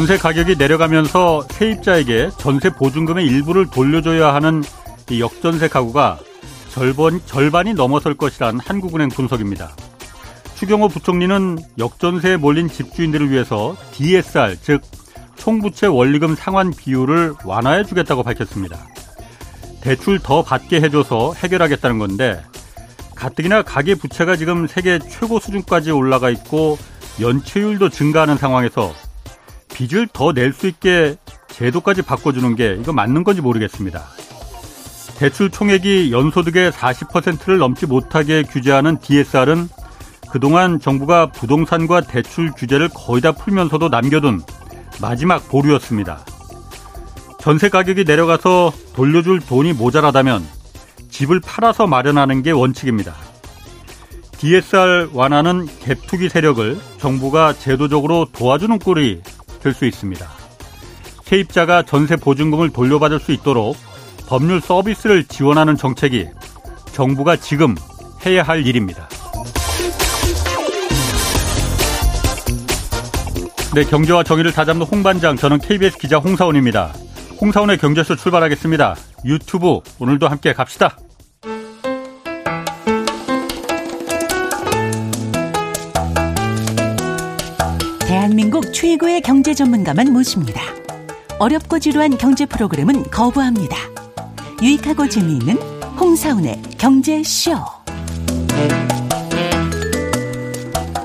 전세 가격이 내려가면서 세입자에게 전세 보증금의 일부를 돌려줘야 하는 이 역전세 가구가 절반, 절반이 넘어설 것이란 한국은행 분석입니다. 추경호 부총리는 역전세에 몰린 집주인들을 위해서 DSR, 즉 총부채 원리금 상환 비율을 완화해 주겠다고 밝혔습니다. 대출 더 받게 해줘서 해결하겠다는 건데 가뜩이나 가계 부채가 지금 세계 최고 수준까지 올라가 있고 연체율도 증가하는 상황에서 빚을 더 낼 수 있게 제도까지 바꿔주는 게 이거 맞는 건지 모르겠습니다. 대출 총액이 연소득의 40%를 넘지 못하게 규제하는 DSR은 그동안 정부가 부동산과 대출 규제를 거의 다 풀면서도 남겨둔 마지막 보류였습니다. 전세 가격이 내려가서 돌려줄 돈이 모자라다면 집을 팔아서 마련하는 게 원칙입니다. DSR 완화는 갭투기 세력을 정부가 제도적으로 도와주는 꼴이 될수 있습니다. 세입자가 전세 보증금을 돌려받을 수 있도록 법률 서비스를 지원하는 정책이 정부가 지금 해야 할 일입니다. 네, 경제와 정의를 다잡는 홍반장, 저는 KBS 기자 홍사원입니다. 홍사원의 경제쇼 출발하겠습니다. 유튜브 오늘도 함께 갑시다. 대한민국 최고의 경제 전문가만 모십니다. 어렵고 지루한 경제 프로그램은 거부합니다. 유익하고 재미있는 홍사운의 경제쇼.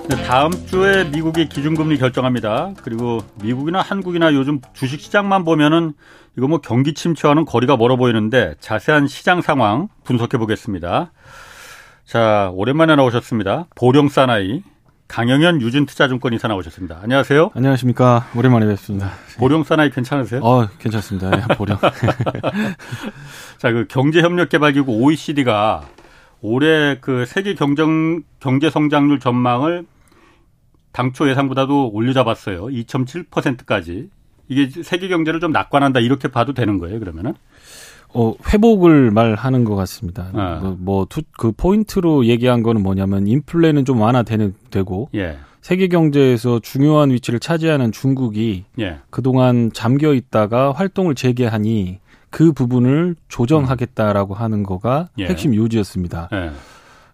네, 다음 주에 미국이 기준금리 결정합니다. 그리고 미국이나 한국이나 요즘 주식 시장만 보면은 이거 뭐 경기 침체와는 거리가 멀어 보이는데 자세한 시장 상황 분석해 보겠습니다. 자, 오랜만에 나오셨습니다. 보령 사나이 강영현 유진투자증권 이사 나오셨습니다. 안녕하세요. 안녕하십니까. 오랜만에 뵙습니다. 보령 사나이 괜찮으세요? 어, 괜찮습니다. 예, 보령. 자, 그 경제협력개발기구 OECD가 올해 그 세계 경정 경제 성장률 전망을 당초 예상보다도 올려잡았어요. 2.7%까지. 이게 세계 경제를 좀 낙관한다 이렇게 봐도 되는 거예요. 그러면은? 어, 회복을 말하는 것 같습니다. 아. 뭐, 뭐, 투, 그 포인트로 얘기한 거는 뭐냐면 인플레는 좀 완화되는, 되고, 예. 세계 경제에서 중요한 위치를 차지하는 중국이 예. 그동안 잠겨 있다가 활동을 재개하니 그 부분을 조정하겠다라고 하는 거가 예. 핵심 요지였습니다. 예.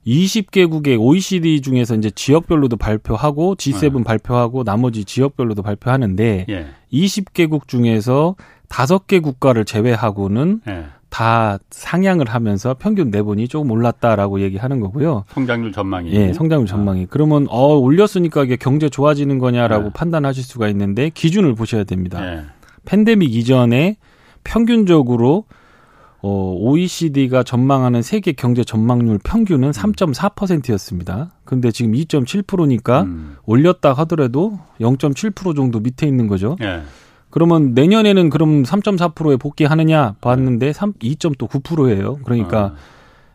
20개국의 OECD 중에서 이제 지역별로도 발표하고 G7 네. 발표하고 나머지 지역별로도 발표하는데 예. 20개국 중에서 5개 국가를 제외하고는 예. 다 상향을 하면서 평균 내분이 조금 올랐다라고 얘기하는 거고요. 성장률 전망이. 예, 성장률 전망이. 그러면 어 올렸으니까 이게 경제 좋아지는 거냐라고 네. 판단하실 수가 있는데 기준을 보셔야 됩니다. 예. 팬데믹 이전에 평균적으로 어, OECD가 전망하는 세계 경제 전망률 평균은 3.4%였습니다. 근데 지금 2.7%니까 음. 올렸다 하더라도 0.7% 정도 밑에 있는 거죠. 예. 그러면 내년에는 그럼 3.4%에 복귀하느냐 봤는데 3, 2.9%예요. 그러니까 어.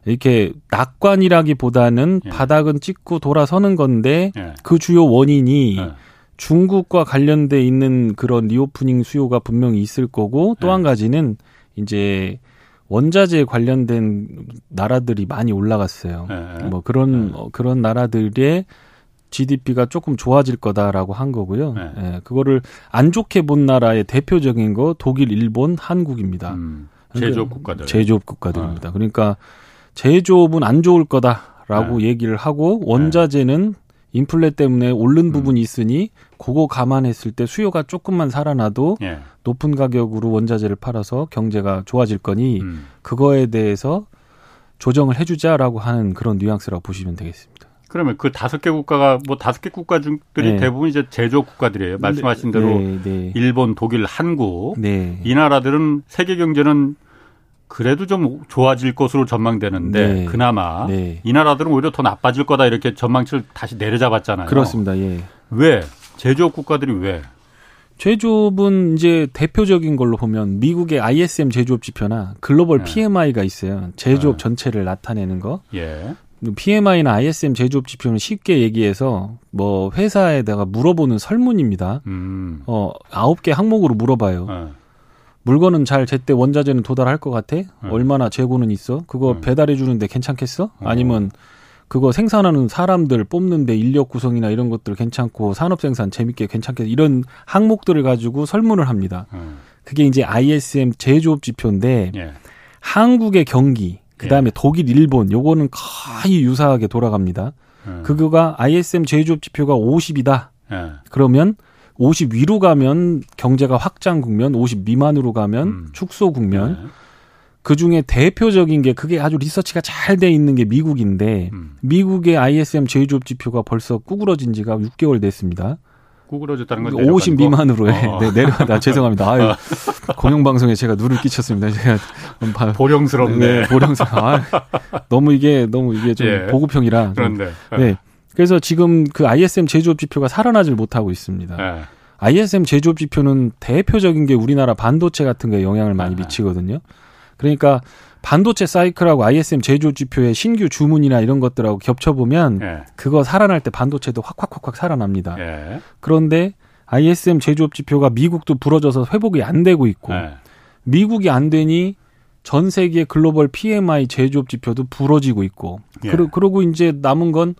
이렇게 낙관이라기보다는 예. 바닥은 찍고 돌아서는 건데 예. 그 주요 원인이 예. 중국과 관련돼 있는 그런 reopening 수요가 분명히 있을 거고 또 네. 한 가지는 이제 원자재 관련된 나라들이 많이 올라갔어요. 예. 뭐 그런 네. 어, 그런 나라들의 GDP가 조금 좋아질 거다라고 한 거고요. 네. 예, 그거를 안 좋게 본 나라의 대표적인 거 독일, 일본, 한국입니다. 음. 제조업 국가들. 제조업 국가들입니다. 그러니까 제조업은 안 좋을 거다라고 네. 얘기를 하고 원자재는 인플레 때문에 오른 부분이 있으니 그거 감안했을 때 수요가 조금만 살아나도 예. 높은 가격으로 원자재를 팔아서 경제가 좋아질 거니 음. 그거에 대해서 조정을 해주자라고 하는 그런 뉘앙스라고 보시면 되겠습니다. 그러면 그 다섯 개 국가가 뭐 다섯 개 국가들이 네. 대부분 이제 제조업 국가들이에요. 말씀하신 대로 네, 네. 일본, 독일, 한국 네. 이 나라들은 세계 경제는 그래도 좀 좋아질 것으로 전망되는데 네. 그나마 네. 이 나라들은 오히려 더 나빠질 거다 이렇게 전망치를 다시 내려잡았잖아요. 그렇습니다. 예. 왜 제조업 국가들이 왜? 제조업은 이제 대표적인 걸로 보면 미국의 ISM 제조업 지표나 글로벌 네. PMI가 있어요. 제조업 네. 전체를 나타내는 거. 예. PMI나 ISM 제조업 지표는 쉽게 얘기해서 뭐 회사에다가 물어보는 설문입니다. 음. 어, 아홉 개 항목으로 물어봐요. 어. 물건은 잘 제때 원자재는 도달할 것 같아? 얼마나 재고는 있어? 그거 음. 배달해 주는데 괜찮겠어? 아니면 그거 생산하는 사람들 뽑는데 인력 구성이나 이런 것들 괜찮고 산업 생산 재밌게 괜찮게 이런 항목들을 가지고 설문을 합니다. 음. 그게 이제 ISM 제조업 지표인데 예. 한국의 경기 그다음에 독일, 일본 요거는 거의 유사하게 돌아갑니다. 음. 그거가 ISM 제조업 지표가 50이다. 예. 그러면 50 위로 가면 경제가 확장 국면, 50 미만으로 가면 음. 축소 국면. 예. 그 중에 대표적인 게 그게 아주 리서치가 잘 돼 있는 게 미국인데 음. 미국의 ISM 제조업 지표가 벌써 구부러진 지가 6개월 됐습니다. 구부러졌다는 건 50 내려간 거? 미만으로 해. 어. 네, 내려가다 죄송합니다. 아유, 공영방송에 제가 누를 끼쳤습니다. 제가 바- 보령스럽네. 네, 보령사. 아, 너무 이게 너무 이게 좀 예. 보급형이라. 좀- 그런데. 네. 그래서 지금 그 ISM 제조업 지표가 살아나질 못하고 있습니다. 예. ISM 제조업 지표는 대표적인 게 우리나라 반도체 같은 거에 영향을 많이 아. 미치거든요. 그러니까 반도체 사이클하고 ISM 제조업 지표의 신규 주문이나 이런 것들하고 겹쳐보면 예. 그거 살아날 때 반도체도 확확확확 살아납니다. 예. 그런데 ISM 제조업 지표가 미국도 부러져서 회복이 안 되고 있고 예. 미국이 안 되니 전 세계 글로벌 PMI 제조업 지표도 부러지고 있고 예. 그러, 그러고 이제 남은 건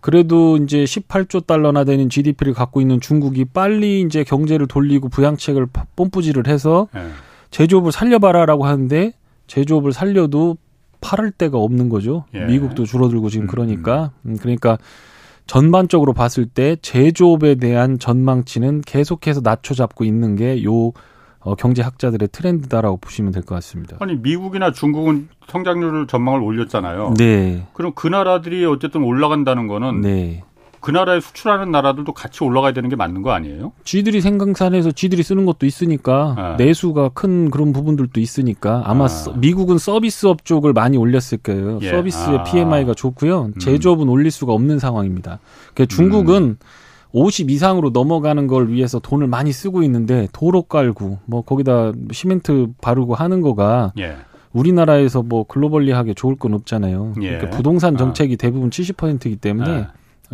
그래도 이제 18조 달러나 되는 GDP를 갖고 있는 중국이 빨리 이제 경제를 돌리고 부양책을 파- 뽐뿌지를 해서 예. 제조업을 살려봐라라고 하는데 제조업을 살려도 팔을 데가 없는 거죠. 예. 미국도 줄어들고 지금 음, 그러니까 음, 그러니까 전반적으로 봤을 때 제조업에 대한 전망치는 계속해서 낮춰잡고 있는 게요 어, 경제학자들의 트렌드다라고 보시면 될 것 같습니다. 아니 미국이나 중국은 성장률 전망을 올렸잖아요. 네, 그럼 그 나라들이 어쨌든 올라간다는 거는 네. 그 나라에 수출하는 나라들도 같이 올라가야 되는 게 맞는 거 아니에요? 쥐들이 생강산에서 쥐들이 쓰는 것도 있으니까 아. 내수가 큰 그런 부분들도 있으니까 아마 아. 서- 미국은 서비스업 쪽을 많이 올렸을 거예요. 예. 서비스의 아. PMI가 좋고요. 음. 제조업은 올릴 수가 없는 상황입니다. 그러니까 중국은 50 이상으로 넘어가는 걸 위해서 돈을 많이 쓰고 있는데 도로 깔고 뭐 거기다 시멘트 바르고 하는 거가 예. 우리나라에서 뭐 글로벌리하게 좋을 건 없잖아요. 예. 그러니까 부동산 정책이 대부분 70%이기 때문에 예.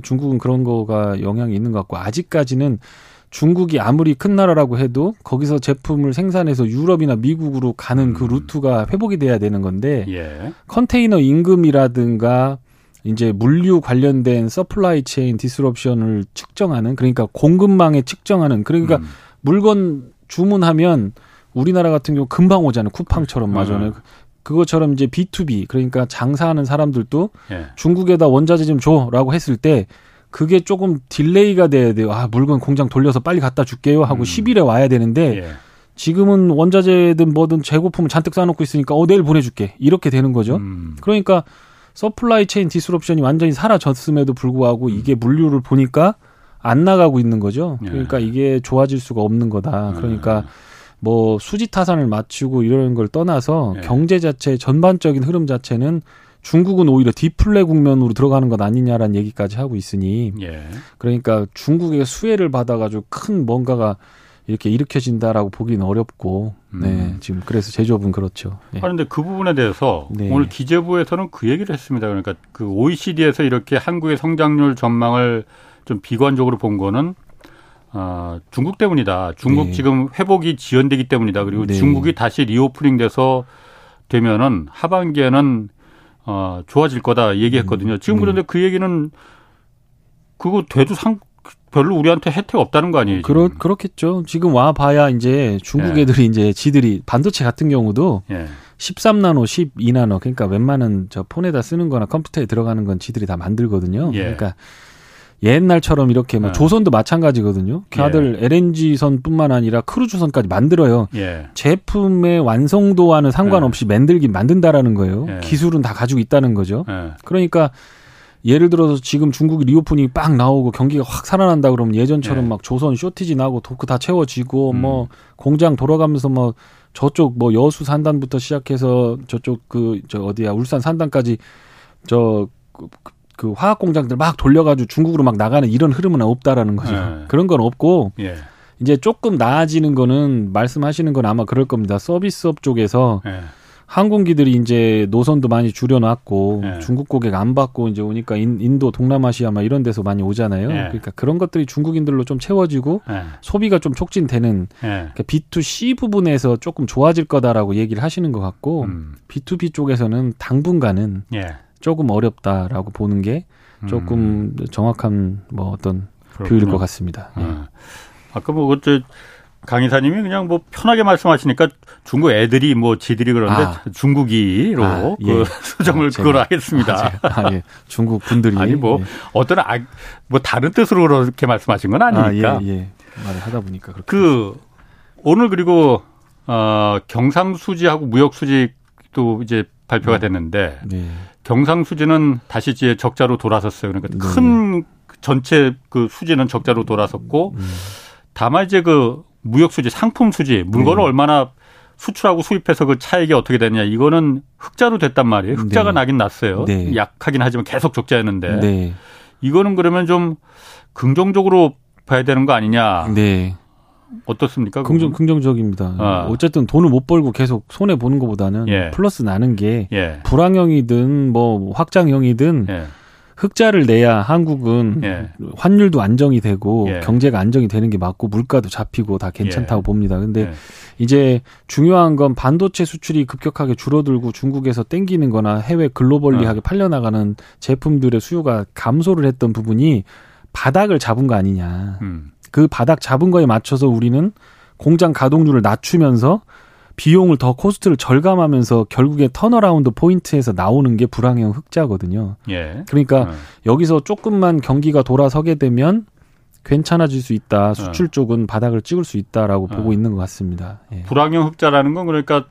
중국은 그런 거가 영향이 있는 것 같고 아직까지는 중국이 아무리 큰 나라라고 해도 거기서 제품을 생산해서 유럽이나 미국으로 가는 그 음. 루트가 회복이 돼야 되는 건데 예. 컨테이너 운임이라든가 이제 물류 관련된 supply chain disruption을 측정하는 그러니까 공급망에 측정하는 그러니까 음. 물건 주문하면 우리나라 같은 경우 금방 오잖아요. 쿠팡처럼 맞아요. 음. 그것처럼 이제 B2B 그러니까 장사하는 사람들도 예. 중국에다 원자재 좀 줘라고 했을 때 그게 조금 delay가 돼야 돼요. 아, 물건 공장 돌려서 빨리 갖다 줄게요 하고 음. 10일에 와야 되는데 예. 지금은 원자재든 뭐든 재고품을 잔뜩 쌓아놓고 있으니까 어 내일 보내줄게 이렇게 되는 거죠. 음. 그러니까 supply chain disruption이 완전히 사라졌음에도 불구하고 이게 물류를 보니까 안 나가고 있는 거죠. 예. 그러니까 이게 좋아질 수가 없는 거다. 그러니까 뭐 수지 타산을 맞추고 이러는 걸 떠나서 예. 경제 자체 전반적인 흐름 자체는 중국은 오히려 디플레 국면으로 들어가는 것 아니냐라는 얘기까지 하고 있으니 예. 그러니까 중국의 수혜를 받아가지고 큰 뭔가가 이렇게 일으켜진다라고 보기는 어렵고 음. 네 지금 그래서 제조업은 그렇죠. 네. 그런데 그 부분에 대해서 네. 오늘 기재부에서는 그 얘기를 했습니다. 그러니까 그 OECD에서 이렇게 한국의 성장률 전망을 좀 비관적으로 본 거는 아, 중국 때문이다. 중국 네. 지금 회복이 지연되기 때문이다. 그리고 네. 중국이 다시 reopening 돼서 되면은 하반기에는 어, 좋아질 거다 얘기했거든요. 지금 네. 그런데 그 얘기는 그거 돼도 상 별로 우리한테 혜택 없다는 거 아니에요? 그렇 지금? 그렇겠죠. 지금 와 봐야 이제 중국 예. 애들이 이제 지들이 반도체 같은 경우도 예. 13나노, 12나노 그러니까 웬만한 저 폰에다 쓰는 거나 컴퓨터에 들어가는 건 지들이 다 만들거든요. 예. 그러니까 옛날처럼 이렇게 뭐 예. 조선도 마찬가지거든요. 걔들 LNG선뿐만 아니라 크루즈선까지 만들어요. 예. 제품의 완성도와는 상관없이 만들긴 만든다라는 거예요. 예. 기술은 다 가지고 있다는 거죠. 예. 그러니까 예를 들어서 지금 중국이 리오프닝이 빵 나오고 경기가 확 살아난다 그러면 예전처럼 예. 막 조선 쇼티지 나고 도크 다 채워지고 음. 뭐 공장 돌아가면서 뭐 저쪽 뭐 여수 산단부터 시작해서 저쪽 그 저 어디야 울산 산단까지 저 그, 그 화학 공장들 막 돌려가지고 중국으로 막 나가는 이런 흐름은 없다라는 거죠. 예. 그런 건 없고 예. 이제 조금 나아지는 거는 말씀하시는 건 아마 그럴 겁니다. 서비스업 쪽에서 예. 항공기들이 이제 노선도 많이 줄여놨고 예. 중국 고객 안 받고 이제 오니까 인, 인도 동남아시아 막 이런 데서 많이 오잖아요. 예. 그러니까 그런 것들이 중국인들로 좀 채워지고 예. 소비가 좀 촉진되는 예. 그러니까 B2C 부분에서 조금 좋아질 거다라고 얘기를 하시는 것 같고 음. B2B 쪽에서는 당분간은 예. 조금 어렵다라고 보는 게 조금 음. 정확한 뭐 어떤 그렇군요. 비율일 것 같습니다. 예. 아. 아까 뭐 어째 강 이사님이 그냥 뭐 편하게 말씀하시니까 중국 애들이 뭐 지들이 그런데 아. 중국이로 아, 그 예. 수정을 아, 제가- 그걸 하겠습니다. 아, 아, 예. 중국 분들이 아니 뭐 예. 어떤 아, 뭐 다른 뜻으로 그렇게 말씀하신 건 아니니까. 아, 예, 예. 말을 하다 보니까 그렇게 그 오늘 그리고 어 경상 수지하고 무역 수지도 이제 발표가 됐는데 네. 경상수지는 다시 이제 적자로 돌아섰어요. 그러니까 네. 큰 전체 그 수지는 적자로 돌아섰고 음. 다만 이제 그 무역 수지, 상품 수지 물건을 네. 얼마나 수출하고 수입해서 그 차익이 어떻게 되냐 이거는 흑자로 됐단 말이에요. 흑자가 네. 나긴 났어요. 네. 약하긴 하지만 계속 적자였는데 네. 이거는 그러면 좀 긍정적으로 봐야 되는 거 아니냐 네. 어떻습니까? 긍정 그건? 긍정적입니다. 아. 어쨌든 돈을 못 벌고 계속 손해 보는 것보다는 예. 플러스 나는 게 예. 불황형이든 뭐 확장형이든 예. 흑자를 내야 한국은 예. 환율도 안정이 되고 예. 경제가 안정이 되는 게 맞고 물가도 잡히고 다 괜찮다고 예. 봅니다. 근데 예. 이제 중요한 건 반도체 수출이 급격하게 줄어들고 중국에서 땡기는 거나 해외 globally하게 팔려나가는 제품들의 수요가 감소를 했던 부분이 바닥을 잡은 거 아니냐. 음. 그 바닥 잡은 거에 맞춰서 우리는 공장 가동률을 낮추면서 비용을 더 코스트를 절감하면서 결국에 turnaround 포인트에서 나오는 게 불황형 흑자거든요. 예. 그러니까 어. 여기서 조금만 경기가 돌아서게 되면 괜찮아질 수 있다. 수출 쪽은 바닥을 찍을 수 있다라고 어. 보고 있는 것 같습니다. 예. 불황형 흑자라는 건 그러니까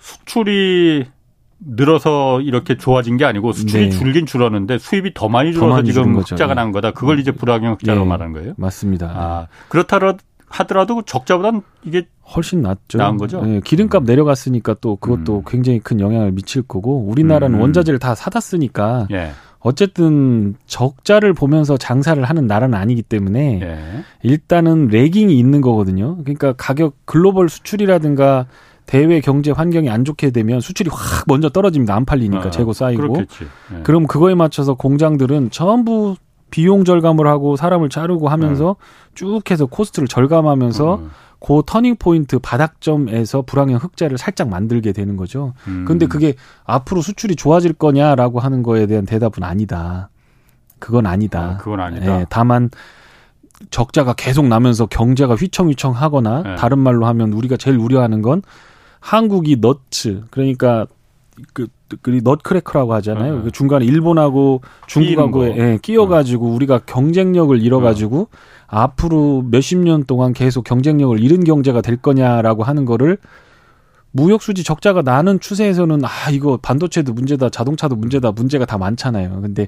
수출이 늘어서 이렇게 좋아진 게 아니고 수출이 네. 줄긴 줄었는데 수입이 더 많이 더 줄어서 많이 지금. 흑자가 예. 난 거다. 그걸 이제 불황형 흑자로 예. 말하는 거예요. 맞습니다. 아, 그렇다 하더라도 적자보단 이게 훨씬 낫죠. 나은 거죠? 음. 예, 기름값 내려갔으니까 또 그것도 굉장히 큰 영향을 미칠 거고 우리나라는 음. 원자재를 다 사다 쓰니까 예. 어쨌든 적자를 보면서 장사를 하는 나라는 아니기 때문에 예. 일단은 lagging이 있는 거거든요. 그러니까 가격 글로벌 수출이라든가 대외 경제 환경이 안 좋게 되면 수출이 확 먼저 떨어집니다. 안 팔리니까 어, 재고 쌓이고. 예. 그럼 그거에 맞춰서 공장들은 전부 비용 절감을 하고 사람을 자르고 하면서 쭉 해서 코스트를 절감하면서 음. 그 터닝 포인트 바닥점에서 불황형 흑자를 살짝 만들게 되는 거죠. 음. 근데 그게 앞으로 수출이 좋아질 거냐라고 하는 거에 대한 대답은 아니다. 그건 아니다. 아, 그건 아니다. 예, 다만 적자가 계속 나면서 경제가 휘청휘청하거나 예. 다른 말로 하면 우리가 제일 우려하는 건 한국이 넛츠 그러니까 그, 그 넛크래커라고 하잖아요. 어. 그 중간에 일본하고 중국하고. 예, 끼어가지고 우리가 경쟁력을 잃어가지고 앞으로 몇십 년 동안 계속 경쟁력을 잃은 경제가 될 거냐라고 하는 거를 무역 수지 적자가 나는 추세에서는 아 이거 반도체도 문제다 자동차도 문제다 문제가 다 많잖아요. 근데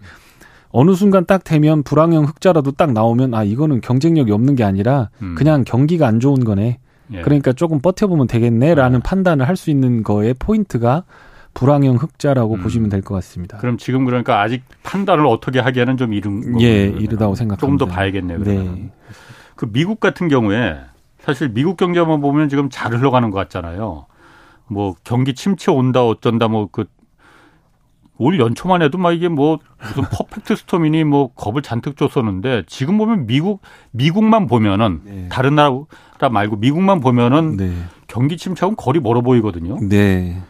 어느 순간 딱 되면 불황형 흑자라도 딱 나오면 아 이거는 경쟁력이 없는 게 아니라 음. 그냥 경기가 안 좋은 거네. 예. 그러니까 조금 버텨보면 되겠네라는 네. 판단을 할 수 있는 거에 포인트가 불황형 흑자라고 음. 보시면 될 것 같습니다. 그럼 지금 그러니까 아직 판단을 어떻게 하기에는 좀 이른 거군요, 예, 그러면. 이르다고 생각합니다. 조금 더 봐야겠네요. 네. 그 미국 같은 경우에 사실 미국 경제만 보면 지금 잘 흘러가는 것 같잖아요. 뭐 경기 침체 온다 어쩐다 뭐 그 올 연초만 해도 막 이게 뭐 무슨 퍼펙트 스톰이니 뭐 겁을 잔뜩 줬었는데 지금 보면 미국 미국만 보면은 네. 다른 나라 말고 미국만 보면은 네. 경기 침체하고는 거리 멀어 보이거든요. 네.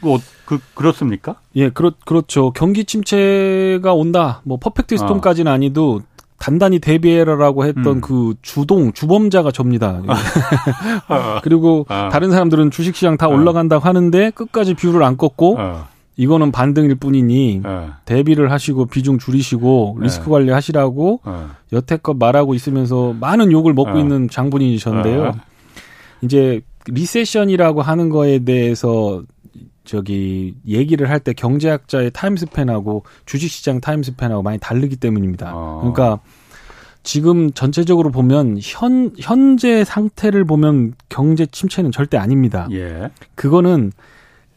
그, 어, 그 그렇습니까? 예, 그렇 그렇죠. 경기 침체가 온다. 뭐 perfect storm까지는 아니도 단단히 대비해라라고 했던 음. 그 주동 주범자가 접니다. 어, 그리고 아. 다른 사람들은 주식시장 다 어. 올라간다고 하는데 끝까지 view를 안 꺾고 어, 이거는 반등일 뿐이니 어, 대비를 하시고 비중 줄이시고 네. 리스크 관리 하시라고 어. 여태껏 말하고 있으면서 많은 욕을 먹고 어. 있는 장본인이셨는데요. 어. 이제 recession이라고 하는 거에 대해서 저기 얘기를 할 때 경제학자의 타임스팬하고 주식시장 타임스팬하고 많이 다르기 때문입니다. 어. 그러니까 지금 전체적으로 보면 현 현재 상태를 보면 경제 침체는 절대 아닙니다. 예. 그거는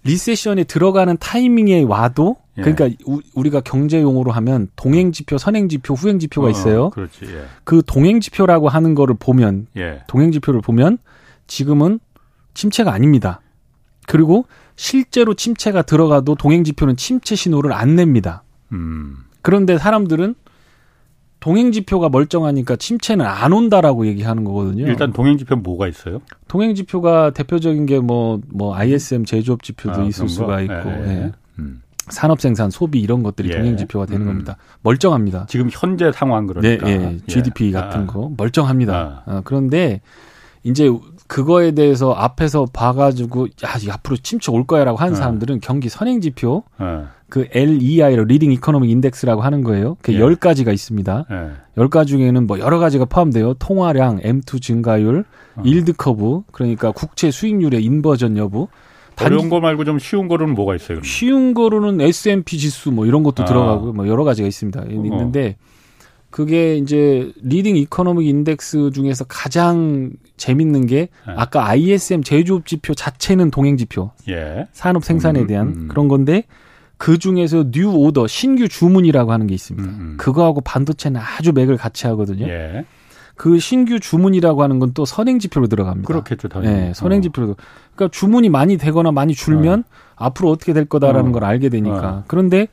리세션에 들어가는 타이밍에 와도 예. 그러니까 우, 우리가 경제 용어로 하면 동행 지표, 선행 지표, 후행 지표가 어, 있어요. 그렇지. 예. 그 동행 지표라고 하는 거를 보면 예. 동행 지표를 보면 지금은 침체가 아닙니다. 그리고 실제로 침체가 들어가도 동행 지표는 침체 신호를 안 냅니다. 음. 그런데 사람들은 동행 지표가 멀쩡하니까 침체는 안 온다라고 얘기하는 거거든요. 일단 동행 지표 뭐가 있어요? 동행 지표가 대표적인 게 뭐뭐 ISM 제조업 지표도 아, 있을 그런 거? 수가 있고 예, 예. 예. 음. 산업 생산, 소비 이런 것들이 예. 동행 지표가 되는 음. 겁니다. 멀쩡합니다. 지금 현재 상황 그러니까. 네, 예, GDP 같은 아, 거 멀쩡합니다. 아. 어, 그런데 이제 그거에 대해서 앞에서 봐가지고 야 앞으로 침체 올 거야라고 하는 아. 사람들은 경기 선행 지표 어, 그 LEI로 leading economic index라고 하는 거예요. 그 예. 열 가지가 있습니다. 예. 열 가지 중에는 뭐 여러 가지가 포함돼요. 통화량, M2 증가율, 어. yield curve, 그러니까 국채 수익률의 inversion 여부. 어려운 거 말고 좀 쉬운 거로는 뭐가 있어요? 그러면? 쉬운 거로는 S&P 지수 뭐 이런 것도 아. 들어가고 뭐 여러 가지가 있습니다. 있는데 그게 이제 leading economic index 중에서 가장 재밌는 게 네. 아까 ISM 제조업 지표 자체는 동행 지표, 예. 산업 생산에 음, 대한 음. 그런 건데 그 중에서 new order 신규 주문이라고 하는 게 있습니다. 음, 음. 그거하고 반도체는 아주 맥을 같이 하거든요. 예. 그 신규 주문이라고 하는 건 또 선행 지표로 들어갑니다. 그렇겠죠, 당연히. 네, 선행 어. 지표로. 그러니까 주문이 많이 되거나 많이 줄면 앞으로 어떻게 될 거다라는 어. 걸 알게 되니까. 어. 그런데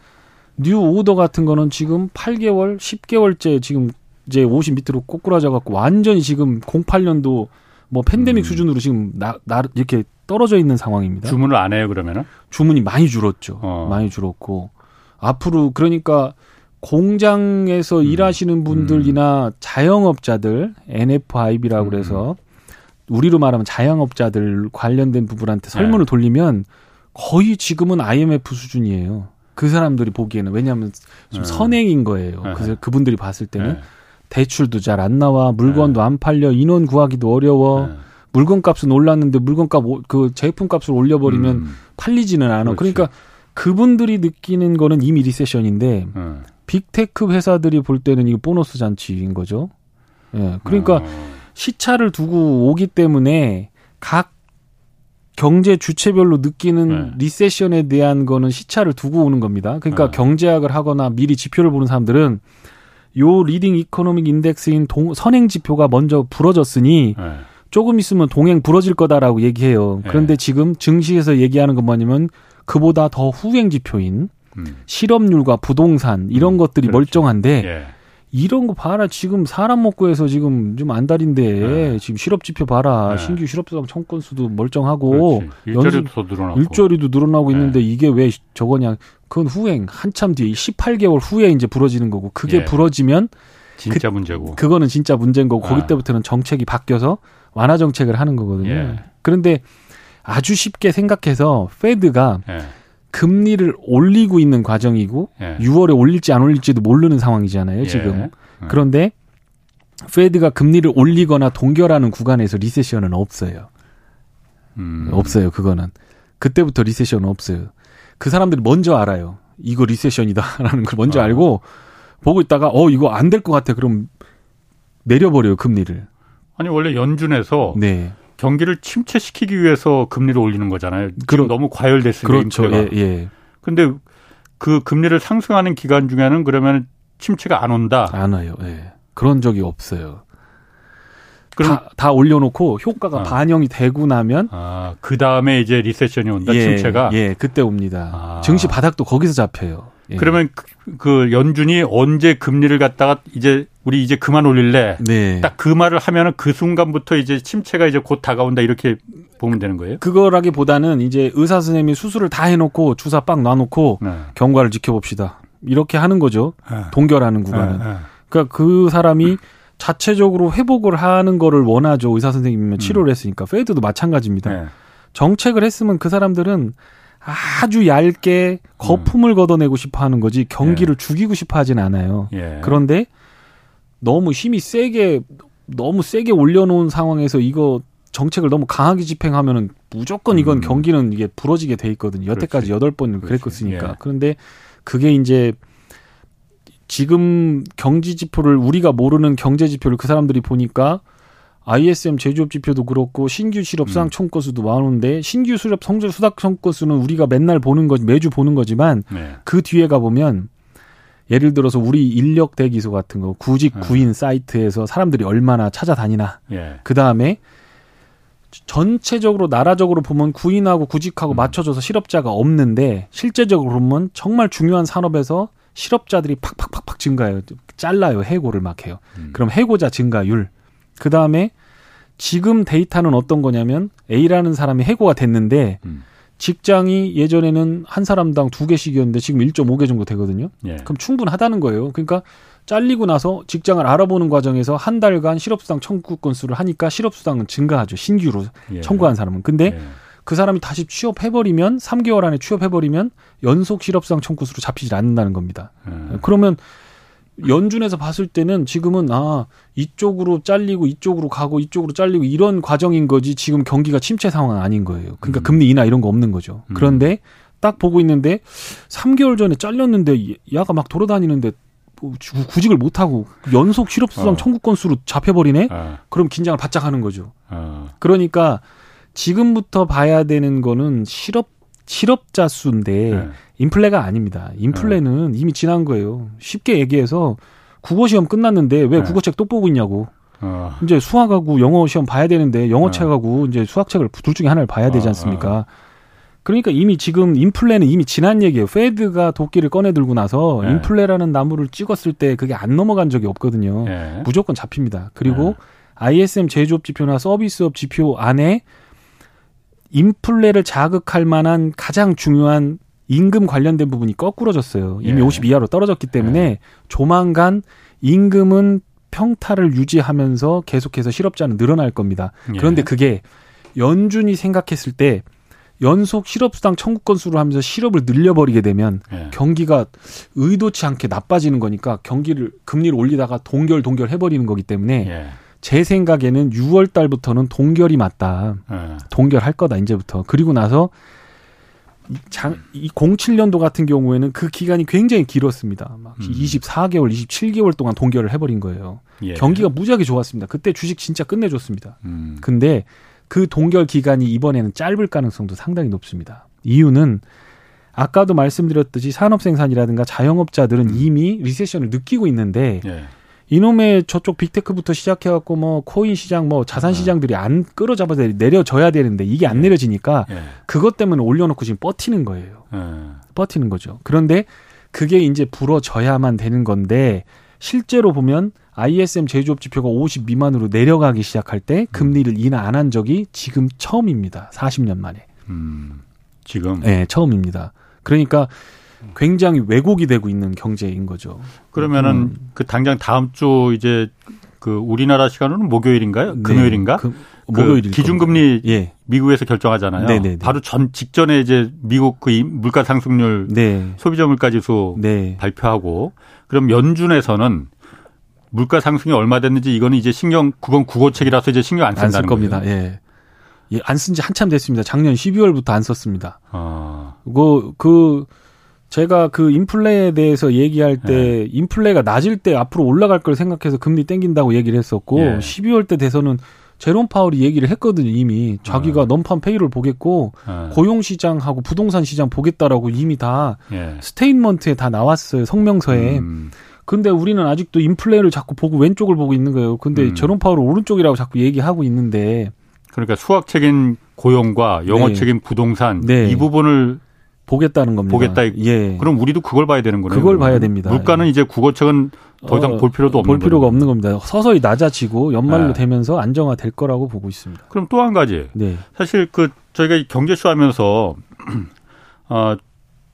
new order 같은 거는 지금 8개월, 10개월째 지금 이제 50 밑으로 꼬꾸라져 갖고 완전히 지금 08년도 뭐 팬데믹 음. 수준으로 지금 나, 나 이렇게 떨어져 있는 상황입니다. 주문을 안 해요, 그러면은? 주문이 많이 줄었죠. 어. 많이 줄었고 앞으로 그러니까 공장에서 음. 일하시는 분들이나 자영업자들 NFIB라고 음. 그래서 우리로 말하면 자영업자들 관련된 부분한테 설문을 네. 돌리면 거의 지금은 IMF 수준이에요. 그 사람들이 보기에는 왜냐하면 좀 네. 선행인 거예요. 네. 그래서 그분들이 봤을 때는 예. 대출도 잘 안 나와, 물건도 안 팔려, 인원 구하기도 어려워, 예. 물건 값은 올랐는데 물건값 오- 그 제품 값을 올려버리면 음. 팔리지는 않아. 그렇지. 그러니까 그분들이 느끼는 거는 이미 리세션인데 어. 빅테크 회사들이 볼 때는 이거 보너스 잔치인 거죠. 예. 그러니까 어. 시차를 두고 오기 때문에 각 경제 주체별로 느끼는 네. 리세션에 대한 거는 시차를 두고 오는 겁니다. 그러니까 네. 경제학을 하거나 미리 지표를 보는 사람들은 요 leading economic index인 동, 선행 지표가 먼저 부러졌으니 예. 조금 있으면 동행 부러질 거다라고 얘기해요. 네. 그런데 지금 증시에서 얘기하는 건 뭐냐면 그보다 더 후행 지표인 음. 실업률과 부동산 이런 음, 것들이 그렇지. 멀쩡한데 예. 이런 거 봐라 지금 사람 먹고 해서 지금 좀 안달인데 네. 지금 실업 지표 봐라 네. 신규 실업수당 청구 건수도 멀쩡하고 그렇지. 일자리도 더 늘어나고. 일자리도 늘어나고 네. 있는데 이게 왜 저거냐 그건 후행 한참 뒤에 18개월 후에 이제 부러지는 거고 그게 예. 부러지면 진짜 문제고. 그거는 진짜 문제인 거고 거기 아. 때부터는 정책이 바뀌어서 완화 정책을 하는 거거든요. 예. 그런데 아주 쉽게 생각해서 페드가 예. 금리를 올리고 있는 과정이고 예. 6월에 올릴지 안 올릴지도 모르는 상황이잖아요, 예. 지금. 음. 그런데 페드가 금리를 올리거나 동결하는 구간에서 리세션은 없어요. 음. 없어요, 그거는. 그때부터 리세션은 없어요. 그 사람들이 먼저 알아요. 이거 리세션이다라는 걸 먼저 아. 알고 보고 있다가 어 이거 안 될 것 같아. 그럼 내려버려요 금리를. 아니 원래 연준에서 네, 경기를 침체시키기 위해서 금리를 올리는 거잖아요. 그렇- 너무 과열됐으니까 그렇죠. 임대가. 예, 예. 근데 그 금리를 상승하는 기간 중에는 그러면 침체가 안 온다. 안 와요. 예. 그런 적이 없어요. 그럼 다, 다 올려놓고 효과가 아. 반영이 되고 나면 아, 그 다음에 이제 리세션이 온다. 예, 침체가. 예, 그때 옵니다. 아. 증시 바닥도 거기서 잡혀요. 예. 그러면 그, 그 연준이 언제 금리를 갖다가 이제 우리 이제 그만 올릴래. 네. 딱 그 말을 하면은 그 순간부터 이제 침체가 이제 곧 다가온다 이렇게 보면 되는 거예요. 그거라기보다는 이제 의사 선생님이 수술을 다 해놓고 주사 빡 놔놓고 네. 경과를 지켜봅시다. 이렇게 하는 거죠. 동결하는 구간은. 네, 네. 그러니까 그 사람이 자체적으로 회복을 하는 거를 원하죠. 의사 선생님이면 치료를 했으니까. 페드도 마찬가지입니다. 네. 정책을 했으면 그 사람들은 아주 얇게 거품을 걷어내고 싶어 하는 거지 경기를 죽이고 싶어 하진 않아요. 예. 그런데 너무 힘이 세게 너무 세게 올려놓은 상황에서 이거 정책을 너무 강하게 집행하면은 무조건 이건 음. 경기는 이게 부러지게 돼 있거든요. 여태까지. 여덟 번. 그랬었으니까. 예. 그런데 그게 이제 지금 경지 지표를 우리가 모르는 경제 지표를 그 사람들이 보니까 ISM 제조업 지표도 그렇고 신규 실업 수당 음. 청구 수도 많은데 신규 수렵 성적 수당 청구 수는 우리가 맨날 보는 거지 매주 보는 거지만 네. 그 뒤에 가 보면 예를 들어서 우리 인력 대기소 같은 거 구직 네. 구인 사이트에서 사람들이 얼마나 찾아다니나 예. 그 다음에 전체적으로 나라적으로 보면 구인하고 구직하고 음. 맞춰져서 실업자가 없는데 실제적으로 보면 정말 중요한 산업에서 실업자들이 팍팍팍팍 증가해요. 잘라요. 해고를 막 해요. 음. 그럼 해고자 증가율. 그 다음에 지금 데이터는 어떤 거냐면 A라는 사람이 해고가 됐는데 음. 직장이 예전에는 한 사람당 두 개씩이었는데 지금 1.5개 정도 되거든요. 예. 그럼 충분하다는 거예요. 그러니까 잘리고 나서 직장을 알아보는 과정에서 한 달간 실업수당 청구 건수를 하니까 실업수당은 증가하죠. 신규로 예. 청구한 사람은. 근데 예. 그 사람이 다시 취업해버리면 3개월 안에 취업해버리면 연속 실업수당 청구수로 잡히질 않는다는 겁니다. 예. 그러면 연준에서 봤을 때는 지금은 아 이쪽으로 잘리고 이쪽으로 가고 이쪽으로 잘리고 이런 과정인 거지 지금 경기가 침체 상황은 아닌 거예요. 그러니까 음. 금리 인하 이런 거 없는 거죠. 음. 그런데 딱 보고 있는데 3개월 전에 잘렸는데 야가 막 돌아다니는데 뭐 구- 구직을 못 하고 연속 실업수당 어. 청구 건수로 잡혀버리네. 아, 그럼 긴장을 바짝 하는 거죠. 아, 그러니까 지금부터 봐야 되는 거는 실업 실업자 수인데 예. 인플레가 아닙니다. 인플레는 이미 지난 거예요. 쉽게 얘기해서 국어 시험 끝났는데 왜 네. 국어책 또 보고 있냐고. 어, 이제 수학하고 영어 시험 봐야 되는데 영어 네. 책하고 이제 수학책을 둘 중에 하나를 봐야 되지 아, 않습니까? 그러니까 이미 지금 인플레는 이미 지난 얘기예요. 페드가 도끼를 꺼내 들고 나서 네. 인플레라는 나무를 찍었을 때 그게 안 넘어간 적이 없거든요. 예. 무조건 잡힙니다. 그리고 네. ISM 제조업 지표나 서비스업 지표 안에 인플레를 자극할 만한 가장 중요한 임금 관련된 부분이 거꾸러졌어요. 이미 예. 50 이하로 떨어졌기 때문에 조만간 임금은 평타를 유지하면서 계속해서 실업자는 늘어날 겁니다. 예. 그런데 그게 연준이 생각했을 때 연속 실업수당 청구 건수로 하면서 실업을 늘려버리게 되면 예. 경기가 의도치 않게 나빠지는 거니까 경기를 금리를 올리다가 동결 동결 해버리는 거기 때문에 예. 제 생각에는 6월 달부터는 동결이 맞다. 예. 동결할 거다 이제부터. 그리고 나서 이 장, 이 07년도 같은 경우에는 그 기간이 굉장히 길었습니다. 막 음. 24개월, 27개월 동안 동결을 해버린 거예요. 예. 경기가 무지하게 좋았습니다. 그때 주식 진짜 끝내줬습니다. 음. 근데 그 동결 기간이 이번에는 짧을 가능성도 상당히 높습니다. 이유는 아까도 말씀드렸듯이 산업 생산이라든가 자영업자들은 음. 이미 리세션을 느끼고 있는데 예. 이놈의 저쪽 빅테크부터 시작해갖고 뭐 코인 시장 뭐 자산 아. 시장들이 안 끌어잡아야 돼- 내려져야 되는데 이게 안 예. 내려지니까 예. 그것 때문에 올려놓고 지금 버티는 거예요. 예. 버티는 거죠. 그런데 그게 이제 불어져야만 되는 건데 실제로 보면 ISM 제조업 지표가 50 미만으로 내려가기 시작할 때 금리를 인하 안 한 적이 지금 처음입니다. 40년 만에. 음. 지금 네, 처음입니다. 그러니까 굉장히 왜곡이 되고 있는 경제인 거죠. 그러면은 음. 그 당장 다음 주 이제 그 우리나라 시간으로는 목요일인가요? 네, 금요일인가? 금- 그 목요일일 기준금리. 예. 미국에서 결정하잖아요. 네네네. 바로 전 직전에 이제 미국 그 임- 물가 상승률 네. 소비자 물가 지수 네. 발표하고 그럼 연준에서는 물가 상승이 얼마 됐는지 이거는 이제 신경 그건 국어책이라서 이제 신경 안 쓴다는 겁니다. 거예요. 예. 예, 안 쓴 지 한참 됐습니다. 작년 12월부터 안 썼습니다. 아, 그, 그, 제가 그 인플레에 대해서 얘기할 때 네. 인플레가 낮을 때 앞으로 올라갈 걸 생각해서 금리 땡긴다고 얘기를 했었고 예. 12월 때 돼서는 제롬 파월이 얘기를 했거든요 이미 자기가 아. 넘판 페이를 보겠고 아, 고용 시장하고 부동산 시장 보겠다라고 이미 다 예. 스테인먼트에 다 나왔어요 성명서에 음, 근데 우리는 아직도 인플레를 자꾸 보고 왼쪽을 보고 있는 거예요 근데 음. 제롬 파월은 오른쪽이라고 자꾸 얘기하고 있는데 그러니까 수학책인 고용과 영어책인 부동산 네. 이 부분을 보겠다는 겁니다 보겠다, 이- 예 그럼 우리도 그걸 봐야 되는 거네요. 그걸. 봐야 됩니다. 물가는 이제 국어책은 더 이상 어, 볼 필요도 없는 볼 필요가 거네요. 없는 겁니다. 서서히 낮아지고 연말로 네. 되면서 안정화 될 거라고 보고 있습니다. 그럼 또 한 가지 네. 사실 그 저희가 이 경제쇼 하면서 어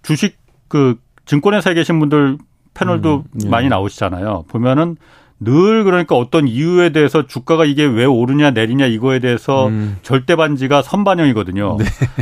주식 그 증권회사에 계신 분들 패널도 음, 예. 많이 나오시잖아요. 보면은 늘 그러니까 어떤 이유에 대해서 주가가 이게 왜 오르냐 내리냐 이거에 대해서 음, 절대 반지가 선반영이거든요.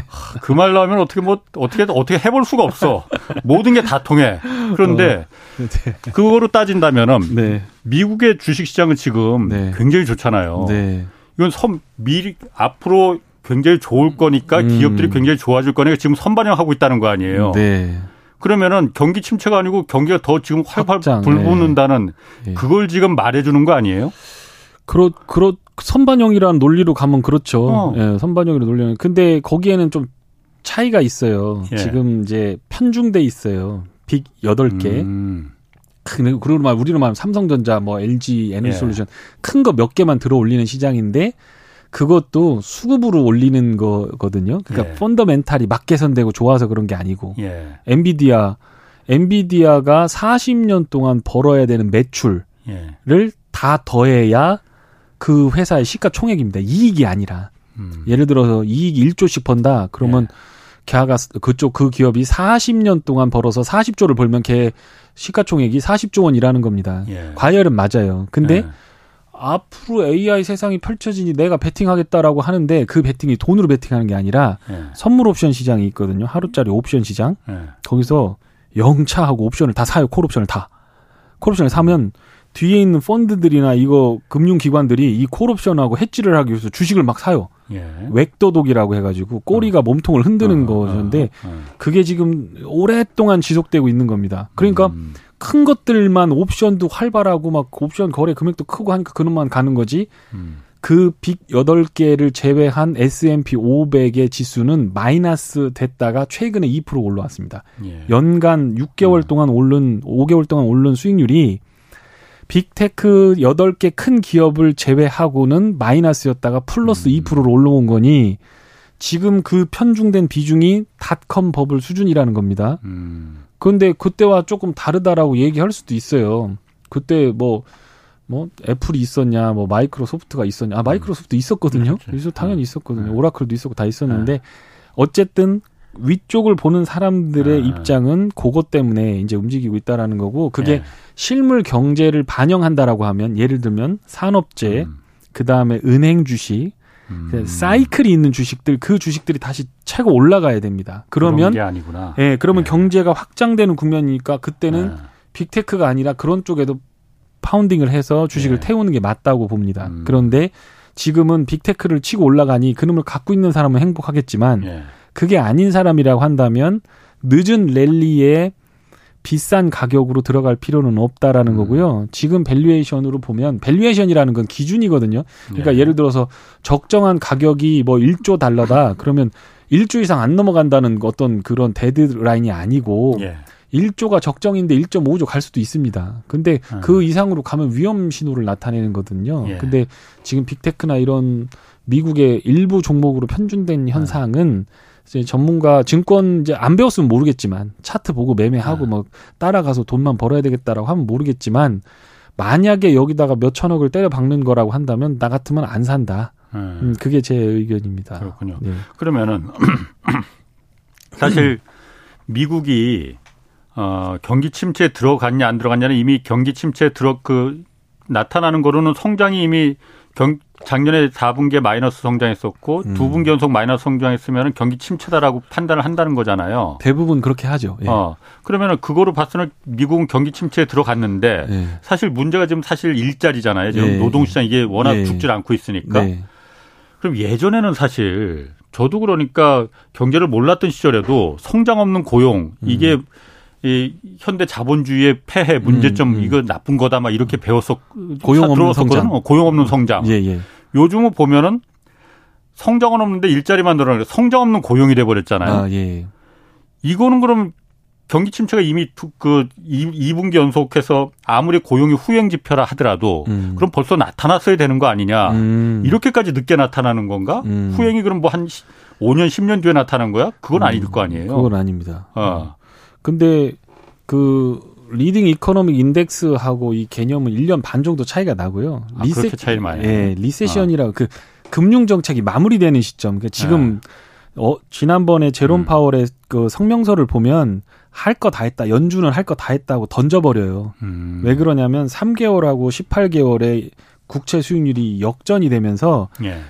하, 그말 나오면 어떻게 뭐 어떻게 어떻게 해볼 수가 없어. 모든 게 다 통해. 그런데 네. 그거로 따진다면은 네. 미국의 주식 시장은 지금 네. 굉장히 좋잖아요. 네. 이건 선 미리 앞으로 굉장히 좋을 거니까 음. 기업들이 굉장히 좋아질 거니까 지금 선반영하고 있다는 거 아니에요. 네. 그러면은 경기 침체가 아니고 경기가 더 지금 활활 확장, 불붙는다는 예. 그걸 지금 말해주는 거 아니에요? 그렇 그렇 선반영이라는 논리로 가면 그렇죠. 어. 예, 선반영이라는 논리는 근데 거기에는 좀 차이가 있어요. 예. 지금 이제 편중돼 있어요. 빅 8개. 음. 큰, 그리고 말 우리로 말하면 삼성전자, 뭐 LG 에너지 예. 솔루션 큰 거 몇 개만 들어 올리는 시장인데 그것도 수급으로 올리는 거거든요. 그러니까 예. 펀더멘탈이 막 개선되고 좋아서 그런 게 아니고 예. 엔비디아 엔비디아가 40년 동안 벌어야 되는 매출을 예. 다 더해야 그 회사의 시가총액입니다. 이익이 아니라 음. 예를 들어서 이익 1조씩 번다. 그러면 걔가 그쪽 그 기업이 40년 동안 벌어서 40조를 벌면 걔 시가총액이 40조 원이라는 겁니다. 예. 과열은 맞아요. 근데 예. 앞으로 AI 세상이 펼쳐지니 내가 베팅하겠다라고 하는데 그 베팅이 돈으로 베팅하는 게 아니라 예. 선물 옵션 시장이 있거든요. 하루짜리 옵션 시장. 예. 거기서 영차하고 옵션을 다 사요. 콜 옵션을 다. 콜 옵션을 사면 뒤에 있는 펀드들이나 이거 금융기관들이 이 콜 옵션하고 해지를 하기 위해서 주식을 막 사요. 예. 웩도독이라고 해가지고 꼬리가 몸통을 흔드는 어, 거였는데 어, 어. 그게 지금 오랫동안 지속되고 있는 겁니다. 그러니까 음. 큰 것들만 옵션도 활발하고 막 옵션 거래 금액도 크고 하니까 그놈만 가는 거지. 음. 그빅 8개를 제외한 S&P 500의 지수는 마이너스 됐다가 최근에 2% 올라왔습니다. 예. 연간 6개월 음. 동안 오른 5개월 동안 오른 수익률이 빅테크 8개 큰 기업을 제외하고는 마이너스였다가 플러스 음. 2%로 올라온 거니 지금 그 편중된 비중이 닷컴 버블 수준이라는 겁니다. 음. 그런데 그때와 조금 다르다라고 얘기할 수도 있어요. 그때 뭐, 뭐, 애플이 있었냐, 뭐, 마이크로소프트가 있었냐. 아, 마이크로소프트 있었거든요. 그렇지. 그래서 당연히 있었거든요. 네. 오라클도 있었고 다 있었는데, 어쨌든, 위쪽을 보는 사람들의 네. 입장은 그것 때문에 이제 움직이고 있다라는 거고, 그게 예. 실물 경제를 반영한다라고 하면, 예를 들면, 산업재, 음. 그 다음에 은행 주식, 음. 그 사이클이 있는 주식들, 그 주식들이 다시 최고 올라가야 됩니다. 그러면, 게 아니구나. 예, 그러면 네. 경제가 확장되는 국면이니까 그때는 예. 빅테크가 아니라 그런 쪽에도 파운딩을 해서 주식을 네. 태우는 게 맞다고 봅니다. 음. 그런데 지금은 빅테크를 치고 올라가니 그놈을 갖고 있는 사람은 행복하겠지만 예. 그게 아닌 사람이라고 한다면 늦은 랠리에 비싼 가격으로 들어갈 필요는 없다라는 음. 거고요. 지금 valuation으로 보면 valuation이라는 건 기준이거든요. 그러니까 예. 예를 들어서 적정한 가격이 뭐 1조 달러다. 그러면 1조 이상 안 넘어간다는 어떤 그런 데드라인이 아니고 예. 1조가 적정인데 1.5조 갈 수도 있습니다. 근데 음. 그 이상으로 가면 위험 신호를 나타내는 거든요. 예. 근데 지금 빅테크나 이런 미국의 일부 종목으로 편중된 현상은 이제 전문가 증권 이제 안 배웠으면 모르겠지만 차트 보고 매매하고 음. 뭐 따라가서 돈만 벌어야 되겠다라고 하면 모르겠지만 만약에 여기다가 몇 천억을 때려 박는 거라고 한다면 나 같으면 안 산다. 음. 음, 그게 제 의견입니다. 그렇군요. 네. 그러면은 사실 미국이 어, 경기 침체에 들어갔냐 안 들어갔냐는 이미 경기 침체에 들어 그 나타나는 거로는 성장이 이미 경, 작년에 4분기에 마이너스 성장했었고 음. 두 분기 연속 마이너스 성장했으면 경기 침체다라고 판단을 한다는 거잖아요. 대부분 그렇게 하죠. 예. 어, 그러면은 그거로 봤을 때 미국은 경기 침체에 들어갔는데 예. 사실 문제가 지금 사실 일자리잖아요. 지금 예. 노동시장 이게 워낙 예. 죽질 않고 있으니까. 네. 그럼 예전에는 사실 저도 그러니까 경제를 몰랐던 시절에도 성장 없는 고용 이게 이 현대 자본주의의 폐해 문제점 음, 음. 이거 나쁜 거다 막 이렇게 배웠었 고용 없는 들어왔었거든요. 성장. 어, 고용 없는 성장. 예, 예. 요즘은 보면은 성장은 없는데 일자리만 늘어나는 성장 없는 고용이 돼 버렸잖아요. 아, 예. 이거는 그럼 경기 침체가 이미 두- 그 2분기 연속해서 아무리 고용이 후행 지표라 하더라도 음. 그럼 벌써 나타났어야 되는 거 아니냐. 음. 이렇게까지 늦게 나타나는 건가? 음. 후행이 그럼 뭐 한 5년, 10년 뒤에 나타난 거야? 그건 아닐 거 아니에요. 그건 아닙니다. 어. 근데 그 leading economic index하고 이 개념은 1년 반 정도 차이가 나고요. 아, 그렇게 차이를 많이 예? 리세션이라고 그 금융 정책이 마무리되는 시점. 그러니까 지금 어 지난번에 제롬 음. 파월의 그 성명서를 보면 할 거 다 했다. 연준은 할 거 다 했다고 던져버려요. 음. 왜 그러냐면 3개월하고 18개월의 국채 수익률이 역전이 되면서 예.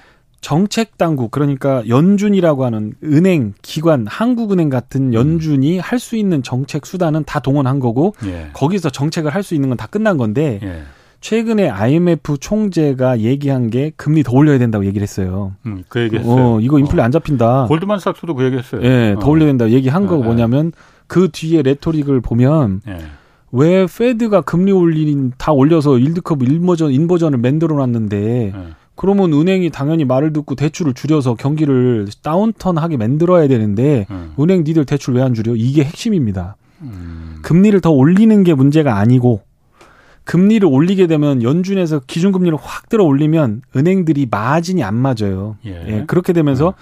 정책 당국 그러니까 연준이라고 하는 은행 기관 한국은행 같은 연준이 할수 있는 정책 수단은 다 동원한 거고 예. 거기서 정책을 할 수 있는 건 다 끝난 건데 예. 최근에 IMF 총재가 얘기한 게 금리 더 올려야 된다고 얘기를 했어요. 음, 그 얘기했어요. 어, 이거 인플레 안 잡힌다. 골드만삭스도 그 얘기했어요. 예, 더 어. 올려야 된다 얘기한 거 예, 예. 뭐냐면 그 뒤에 레토릭을 보면 예. 왜 Fed가 금리 올리는 다 올려서 yield curve inversion inversion을 만들어 놨는데 예. 그러면 은행이 당연히 말을 듣고 대출을 줄여서 경기를 downturn하게 만들어야 되는데 음. 은행 니들 대출 왜 안 줄여? 이게 핵심입니다. 음. 금리를 더 올리는 게 문제가 아니고 금리를 올리게 되면 연준에서 기준금리를 확 들어 올리면 은행들이 마진이 안 맞아요. 예. 예, 그렇게 되면서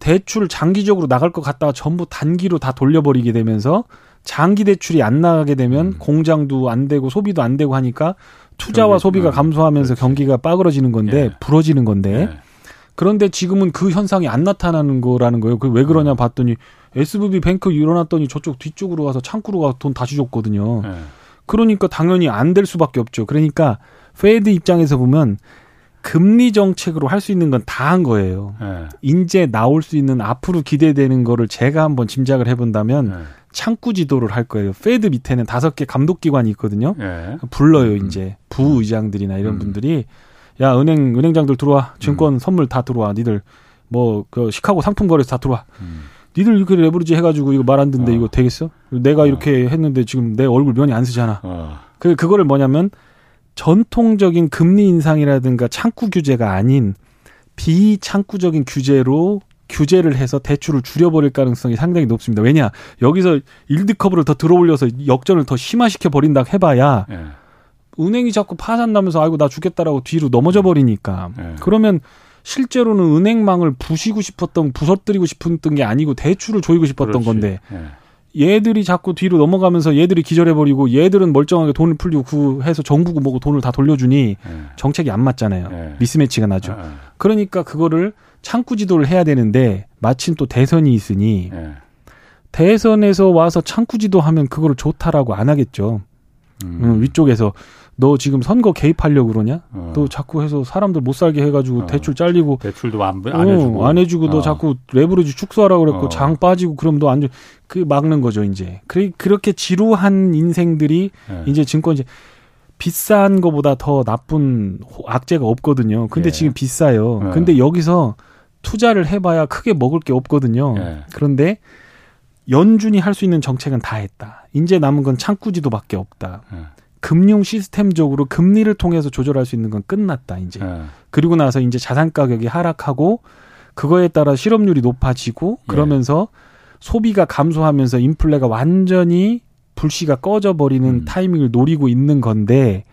대출 장기적으로 나갈 것 같다가 전부 단기로 다 돌려버리게 되면서 장기 대출이 안 나가게 되면 음. 공장도 안 되고 소비도 안 되고 하니까 투자와 소비가 어, 감소하면서 그렇지. 경기가 빠그러지는 건데 예. 부러지는 건데 예. 그런데 지금은 그 현상이 안 나타나는 거라는 거예요. 그 왜 그러냐 봤더니 SVB 뱅크 일어났더니 저쪽 뒤쪽으로 가서 창구로 가서 돈 다시 줬거든요. 네. 그러니까 당연히 안 될 수밖에 없죠. 그러니까 Fed 입장에서 보면 금리 정책으로 할 수 있는 건 다 한 거예요. 네. 인제 나올 수 있는 앞으로 기대되는 거를 제가 한번 짐작을 해본다면 네. 창구 지도를 할 거예요. Fed 밑에는 다섯 개 감독 기관이 있거든요. 네. 불러요 음. 이제 부의장들이나 이런 음. 분들이 야 은행 은행장들 들어와 증권 선물 다 들어와 니들 뭐 그 시카고 상품 거래소 다 들어와 음. 니들 이렇게 레버리지 해가지고 이거 말 안 듣는데 어. 이거 되겠어? 내가 어. 이렇게 했는데 지금 내 얼굴 면이 안 쓰잖아. 어. 그 그거를 뭐냐면 전통적인 금리 인상이라든가 창구 규제가 아닌 비창구적인 규제로 규제를 해서 대출을 줄여버릴 가능성이 상당히 높습니다. 왜냐 여기서 일드 커브를 더 들어올려서 역전을 더 심화시켜 버린다 해봐야 네. 은행이 자꾸 파산 나면서 아이고 나 죽겠다라고 뒤로 넘어져 버리니까 네. 그러면 실제로는 은행망을 부시고 싶었던 부서뜨리고 싶었던 게 아니고 대출을 조이고 싶었던 그렇지. 건데 네. 얘들이 자꾸 뒤로 넘어가면서 얘들이 기절해버리고 얘들은 멀쩡하게 돈을 풀리고 그 해서 정부고 뭐고 돈을 다 돌려주니 네. 정책이 안 맞잖아요. 네. 미스매치가 나죠. 네. 그러니까 그거를 창구 지도를 해야 되는데 마침 또 대선이 있으니 네. 대선에서 와서 창구 지도 하면 그거를 좋다라고 안 하겠죠. 음. 음, 위쪽에서 너 지금 선거 개입하려고 그러냐? 어. 너 자꾸 해서 사람들 못 살게 해가지고 어. 대출 잘리고 대출도 안, 안 해주고. 어, 안 해주고 너 어. 자꾸 레버리지 축소하라고 그랬고 어. 장 빠지고 그럼 너안 줘. 그 막는 거죠 이제. 그 그렇게 지루한 인생들이 네. 이제 증권 이제 비싼 거보다 더 나쁜 호- 악재가 없거든요. 근데 예. 지금 비싸요. 예. 근데 여기서 투자를 해봐야 크게 먹을 게 없거든요. 예. 그런데 연준이 할 수 있는 정책은 다 했다. 이제 남은 건 창구지도밖에 없다. 예. 금융 시스템적으로 금리를 통해서 조절할 수 있는 건 끝났다. 이제 예. 그리고 나서 이제 자산 가격이 하락하고 그거에 따라 실업률이 높아지고 예. 그러면서 소비가 감소하면서 인플레가 완전히 불씨가 꺼져버리는 음. 타이밍을 노리고 있는 건데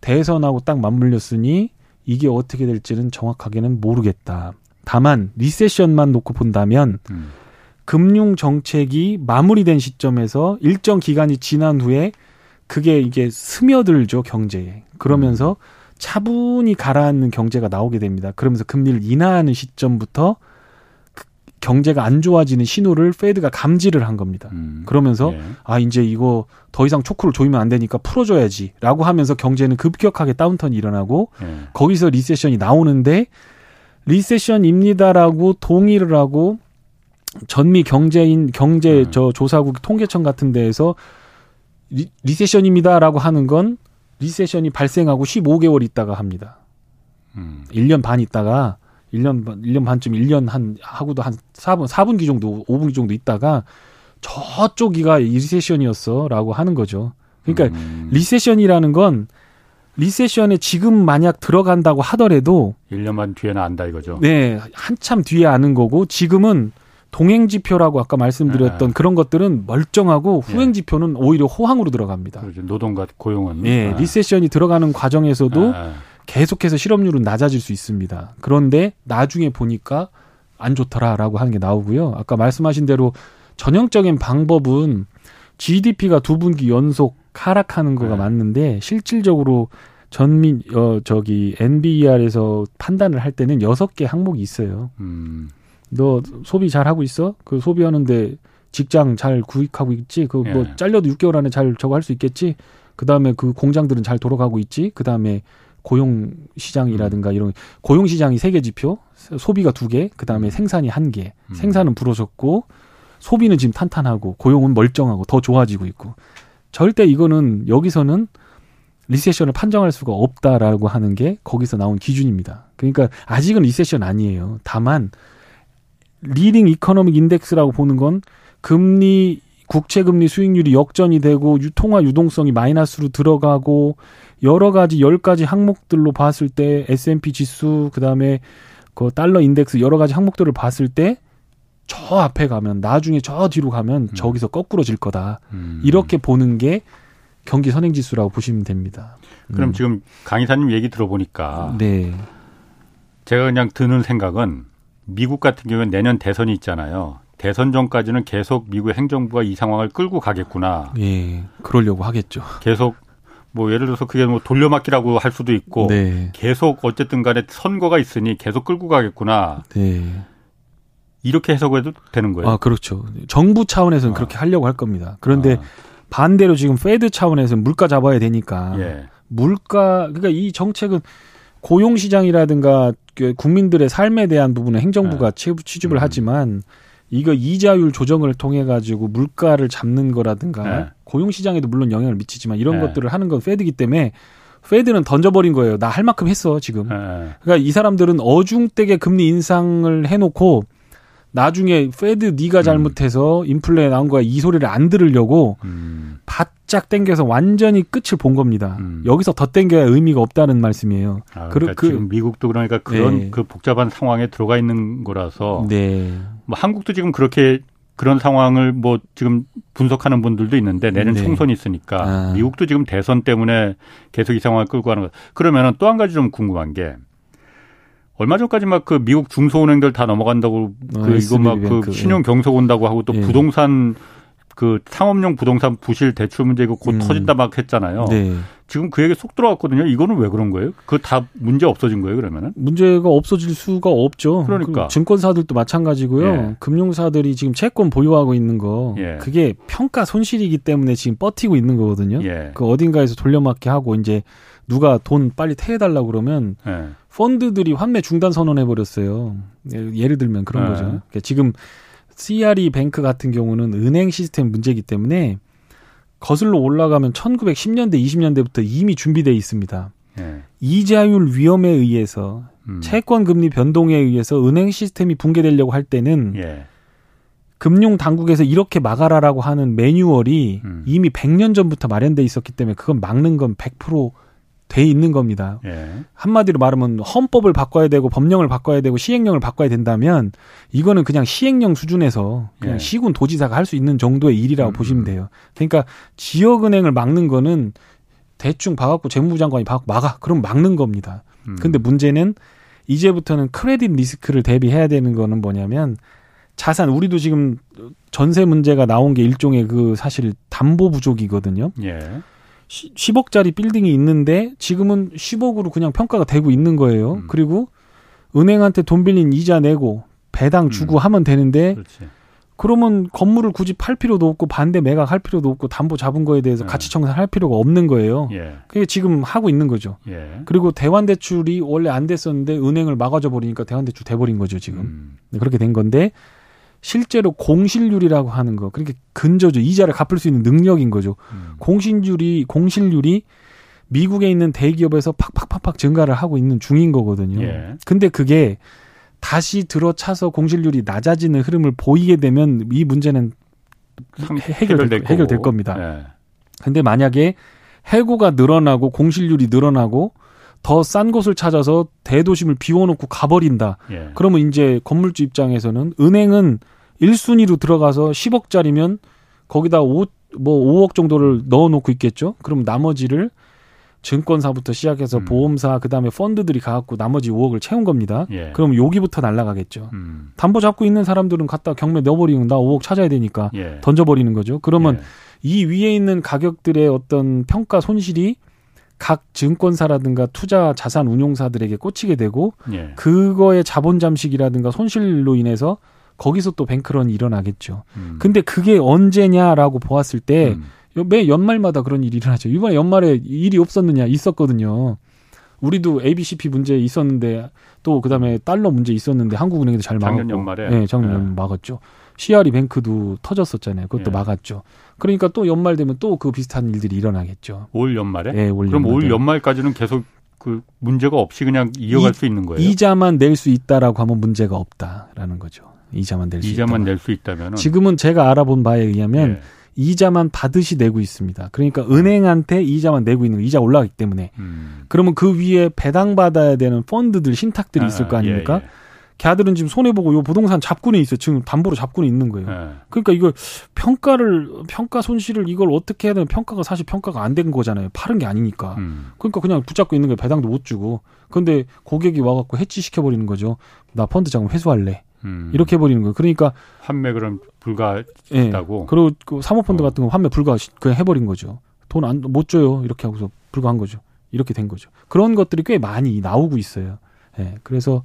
대선하고 딱 맞물렸으니 이게 어떻게 될지는 정확하게는 모르겠다. 다만 리세션만 놓고 본다면 음. 금융 정책이 마무리된 시점에서 일정 기간이 지난 후에 그게 이게 스며들죠 경제에 그러면서 차분히 가라앉는 경제가 나오게 됩니다. 그러면서 금리를 인하하는 시점부터 그 경제가 안 좋아지는 신호를 Fed가 감지를 한 겁니다. 음. 그러면서 예. 아 이제 이거 더 이상 choke를 조이면 안 되니까 풀어줘야지라고 하면서 경제는 급격하게 downturn이 일어나고 예. 거기서 리세션이 나오는데 리세션입니다라고 동의를 하고 전미 경제인 경제 음. 저 조사국 통계청 같은 데에서 리, 리세션입니다라고 하는 건 리세션이 발생하고 15개월 있다가 합니다. 음. 1년 반 있다가 1년 반 1년 반쯤 1년 한 하고도 한 4분 4분기 정도 5분기 정도 있다가 저쪽이가 리세션이었어라고 하는 거죠. 그러니까 음. 리세션이라는 건 리세션에 지금 만약 들어간다고 하더라도 1년만 뒤에는 안다 이거죠. 네 한참 뒤에 아는 거고 지금은 동행 지표라고 아까 말씀드렸던 네. 그런 것들은 멀쩡하고 후행 네. 지표는 오히려 호황으로 들어갑니다. 그렇죠. 노동과 고용은. 예, 아. 리세션이 들어가는 과정에서도 아, 계속해서 실업률은 낮아질 수 있습니다. 그런데 나중에 보니까 안 좋더라라고 하는 게 나오고요. 아까 말씀하신 대로 전형적인 방법은 GDP가 두 분기 연속 하락하는 거가 네. 맞는데 실질적으로 전민 어 저기 NBER에서 판단을 할 때는 여섯 개 항목이 있어요. 음. 너 소비 잘 하고 있어? 그 소비하는데 직장 잘 구입하고 있지? 그뭐 예. 잘려도 6개월 안에 잘 저거 할 수 있겠지? 그 다음에 그 공장들은 잘 돌아가고 있지? 그 다음에 고용 음. 시장이라든가 이런 고용 시장이 세 개 지표, 소비가 두 개, 그 다음에 음. 생산이 한 개. 음. 생산은 부러졌고 소비는 지금 탄탄하고 고용은 멀쩡하고 더 좋아지고 있고 절대 이거는 여기서는 리세션을 판정할 수가 없다라고 하는 게 거기서 나온 기준입니다. 그러니까 아직은 리세션 아니에요. 다만 leading economic index라고 보는 건 금리 국채 금리 수익률이 역전이 되고 유- 통화 유동성이 마이너스로 들어가고 여러 가지 열 가지 항목들로 봤을 때 S&P 지수 그다음에 그 달러 인덱스 여러 가지 항목들을 봤을 때 저 앞에 가면 나중에 저 뒤로 가면 저기서 고꾸라질 거다. 음. 이렇게 보는 게 경기 선행 지수라고 보시면 됩니다. 그럼 음. 지금 강 이사님 얘기 들어보니까 네. 제가 그냥 드는 생각은 미국 같은 경우는 내년 대선이 있잖아요. 대선 전까지는 계속 미국 행정부가 이 상황을 끌고 가겠구나. 예. 그러려고 하겠죠. 계속 뭐 예를 들어서 그게 뭐 돌려막기라고 할 수도 있고 네. 계속 어쨌든 간에 선거가 있으니 계속 끌고 가겠구나. 네. 이렇게 해석해도 되는 거예요. 아, 그렇죠. 정부 차원에서는 아. 그렇게 하려고 할 겁니다. 그런데 아, 반대로 지금 페드 차원에서는 물가 잡아야 되니까 예. 물가 그러니까 이 정책은 고용 시장이라든가 그 국민들의 삶에 대한 부분은 행정부가 취- 취집을 네. 음. 하지만 이거 이자율 조정을 통해 가지고 물가를 잡는 거라든가 네. 고용 시장에도 물론 영향을 미치지만 이런 네. 것들을 하는 건 Fed기 때문에 Fed는 던져버린 거예요. 나 할 만큼 했어 지금. 예. 그러니까 이 사람들은 어중되게 금리 인상을 해놓고 나중에 Fed 네가 잘못해서 인플레 나온 거야 이 소리를 안 들으려고 음, 바짝 땡겨서 완전히 끝을 본 겁니다. 음. 여기서 더 땡겨야 의미가 없다는 말씀이에요. 아, 그러- 그러니까 그- 지금 미국도 그러니까 그런 네. 그 복잡한 상황에 들어가 있는 거라서 네. 뭐 한국도 지금 그렇게 그런 상황을 뭐 지금 분석하는 분들도 있는데 내년 네. 총선이 있으니까 아. 미국도 지금 대선 때문에 계속 이 상황을 끌고 가는 거. 그러면은 또 한 가지 좀 궁금한 게 얼마 전까지 막 그 미국 중소은행들 다 넘어간다고 어, 그 이거 막 그 신용 경색 온다고 하고 또 예. 부동산 그 상업용 부동산 부실 대출 문제 이거 곧 음. 터진다 막 했잖아요. 네. 지금 그 얘기 쏙 들어왔거든요. 이거는 왜 그런 거예요? 그거 다 문제 없어진 거예요, 그러면은? 문제가 없어질 수가 없죠. 그러니까. 그 증권사들도 마찬가지고요. 예. 금융사들이 지금 채권 보유하고 있는 거 예. 그게 평가 손실이기 때문에 지금 버티고 있는 거거든요. 예. 그 어딘가에서 돌려막기 하고 이제 누가 돈 빨리 퇴해달라고 그러면 예. 펀드들이 환매 중단 선언해 버렸어요. 예, 예를 들면 그런 네. 거죠. 그러니까 지금 CRE 뱅크 같은 경우는 은행 시스템 문제이기 때문에 거슬러 올라가면 1910년대, 20년대부터 이미 준비돼 있습니다. 예. 이자율 위험에 의해서 음. 채권 금리 변동에 의해서 은행 시스템이 붕괴되려고 할 때는 예. 금융 당국에서 이렇게 막아라라고 하는 매뉴얼이 음. 이미 100년 전부터 마련돼 있었기 때문에 그건 막는 건 100% 돼 있는 겁니다. 예. 한마디로 말하면 헌법을 바꿔야 되고 법령을 바꿔야 되고 시행령을 바꿔야 된다면 이거는 그냥 시행령 수준에서 그냥 예. 시군 도지사가 할 수 있는 정도의 일이라고 음. 보시면 돼요. 그러니까 지역은행을 막는 거는 대충 봐갖고 재무부 장관이 봐갖고 막아. 그럼 막는 겁니다. 음. 근데 문제는 이제부터는 크레딧 리스크를 대비해야 되는 거는 뭐냐면 자산 우리도 지금 전세 문제가 나온 게 일종의 그 사실 담보 부족이거든요. 예. 10억짜리 빌딩이 있는데 지금은 10억으로 그냥 평가가 되고 있는 거예요. 음. 그리고 은행한테 돈 빌린 이자 내고 배당 주고 음. 하면 되는데 그렇지. 그러면 건물을 굳이 팔 필요도 없고 반대 매각할 필요도 없고 담보 잡은 거에 대해서 네. 가치 청산할 필요가 없는 거예요. 예. 그게 지금 하고 있는 거죠. 예. 그리고 대환 대출이 원래 안 됐었는데 은행을 막아줘 버리니까 대환 대출 돼 버린 거죠, 지금. 음. 네, 그렇게 된 건데 실제로 공실률이라고 하는 거. 그러니까 근저죠. 이자를 갚을 수 있는 능력인 거죠. 음. 공실률이 공실률이 미국에 있는 대기업에서 팍팍팍팍 증가를 하고 있는 중인 거거든요. 예. 근데 그게 다시 들어차서 공실률이 낮아지는 흐름을 보이게 되면 이 문제는 해결될, 거고. 해결될 겁니다. 예. 근데 만약에 해고가 늘어나고 공실률이 늘어나고 더 싼 곳을 찾아서 대도심을 비워놓고 가버린다. 예. 그러면 이제 건물주 입장에서는 은행은 1순위로 들어가서 10억짜리면 거기다 5, 뭐 5억 정도를 넣어놓고 있겠죠. 그럼 나머지를 증권사부터 시작해서 음. 보험사 그다음에 펀드들이 가갖고 나머지 5억을 채운 겁니다. 예. 그럼 여기부터 날라가겠죠. 음. 담보 잡고 있는 사람들은 갖다 경매 넣어버리면 나 5억 찾아야 되니까 예. 던져버리는 거죠. 그러면 예. 이 위에 있는 가격들의 어떤 평가 손실이 각 증권사라든가 투자 자산 운용사들에게 꽂히게 되고 예. 그거의 자본 잠식이라든가 손실로 인해서 거기서 또 뱅크런이 일어나겠죠. 음. 근데 그게 언제냐라고 보았을 때 음. 매 연말마다 그런 일이 일어나죠. 이번에 연말에 일이 없었느냐 있었거든요. 우리도 ABCP 문제 있었는데 또 그다음에 달러 문제 있었는데 한국은행도 잘 막았고. 작년 연말에? 네, 작년 네. 연말 막았죠. CRE 뱅크도 터졌었잖아요. 그것도 예. 막았죠. 그러니까 또 연말 되면 또 그 비슷한 일들이 일어나겠죠. 올 연말에? 예, 올 그럼 올 연말에. 연말까지는 계속 그 문제가 없이 그냥 이어갈 이- 수 있는 거예요. 이자만 낼 수 있다라고 하면 문제가 없다라는 거죠. 이자만 낼수 이자만 있다. 낼수 있다면은 지금은 제가 알아본 바에 의하면 예. 이자만 받으시 내고 있습니다. 그러니까 은행한테 이자만 내고 있는 거, 이자 올라가기 때문에. 음. 그러면 그 위에 배당 받아야 되는 펀드들, 신탁들이 있을 거 아, 아닙니까? 예, 걔들은 지금 손해 보고 요 부동산 잡고는 있어요. 지금 담보로 잡고는 있는 거예요. 예. 예. 그러니까 이걸 평가를 평가 손실을 이걸 어떻게 해야 되는 평가가 사실 평가가 안 된 거잖아요. 파는 게 아니니까. 음. 그러니까 그냥 붙잡고 있는 거예요. 배당도 못 주고. 근데 고객이 와갖고 해지시켜 버리는 거죠. 나 펀드 자금 회수할래. 음. 이렇게 해버리는 거예요. 그러니까 판매 그럼 불가 예. 그리고 그 사모펀드 어. 같은 거 환매 불가 그냥 해버린 거죠. 돈 안 못 줘요. 이렇게 하고서 불가한 거죠. 이렇게 된 거죠. 그런 것들이 꽤 많이 나오고 있어요. 예. 그래서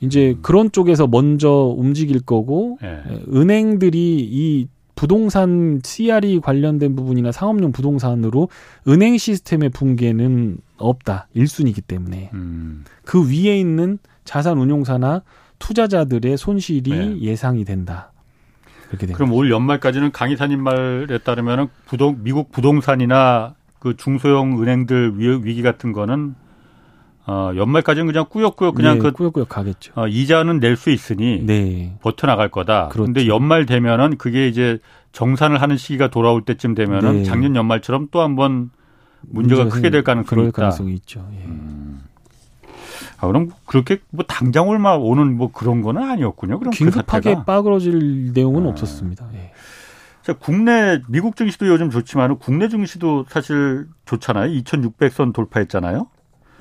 이제 그런 쪽에서 먼저 움직일 거고 예. 은행들이 이 부동산 CRE 관련된 부분이나 상업용 부동산으로 은행 시스템의 붕괴는 없다. 1순위이기 때문에. 음. 그 위에 있는 자산 운용사나 투자자들의 손실이 네. 예상이 된다. 그렇게 됩니다. 그럼 올 연말까지는 강희사님 말에 따르면은 부동 미국 부동산이나 그 중소형 은행들 위, 위기 같은 거는 어 연말까지는 그냥 꾸역꾸역 그냥 네, 그 꾸역꾸역 가겠죠. 어, 이자는 낼 수 있으니 네. 버텨 나갈 거다. 그렇죠. 근데 연말 되면은 그게 이제 정산을 하는 시기가 돌아올 때쯤 되면은 네. 작년 연말처럼 또 한번 문제가 크게 될 가능성이 있다. 가능성이 있죠. 예. 아, 그럼 그렇게 뭐 당장 얼마 오는 뭐 그런 거는 아니었군요. 그럼 그 긴급하게 사태가. 빠그러질 내용은 아. 없었습니다. 예. 자, 국내 미국 증시도 요즘 좋지만 국내 증시도 사실 좋잖아요. 2,600선 돌파했잖아요.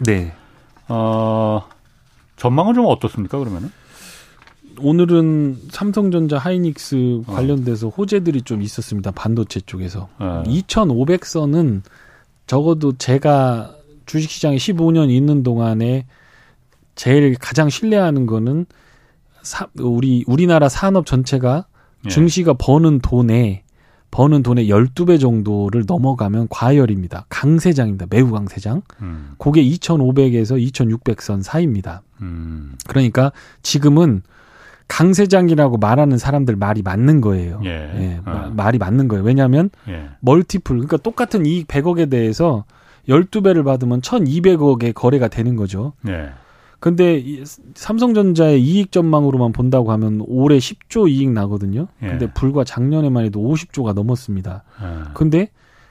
네. 어, 전망은 좀 어떻습니까? 그러면은? 오늘은 삼성전자 하이닉스 어. 관련돼서 호재들이 좀 있었습니다. 반도체 쪽에서. 어. 2,500선은 적어도 제가 주식시장에 15년 있는 동안에 제일 가장 신뢰하는 거는 사, 우리 우리나라 산업 전체가 예. 증시가 버는 돈에 버는 돈의 12배 정도를 넘어가면 과열입니다. 강세장입니다. 매우 강세장. 음, 그게 2,500에서 2,600선 사이입니다. 음, 그러니까 지금은 강세장이라고 말하는 사람들 말이 맞는 거예요. 예. 예, 어. 마- 말이 맞는 거예요. 왜냐하면 예. 멀티플, 그러니까 똑같은 이익 100억에 대해서 12배를 받으면 1,200억의 거래가 되는 거죠. 예. 근데 이 삼성전자의 이익 전망으로만 본다고 하면 올해 10조 이익 나거든요. 예. 근데 불과 작년에만 해도 50조가 넘었습니다. 어. 근데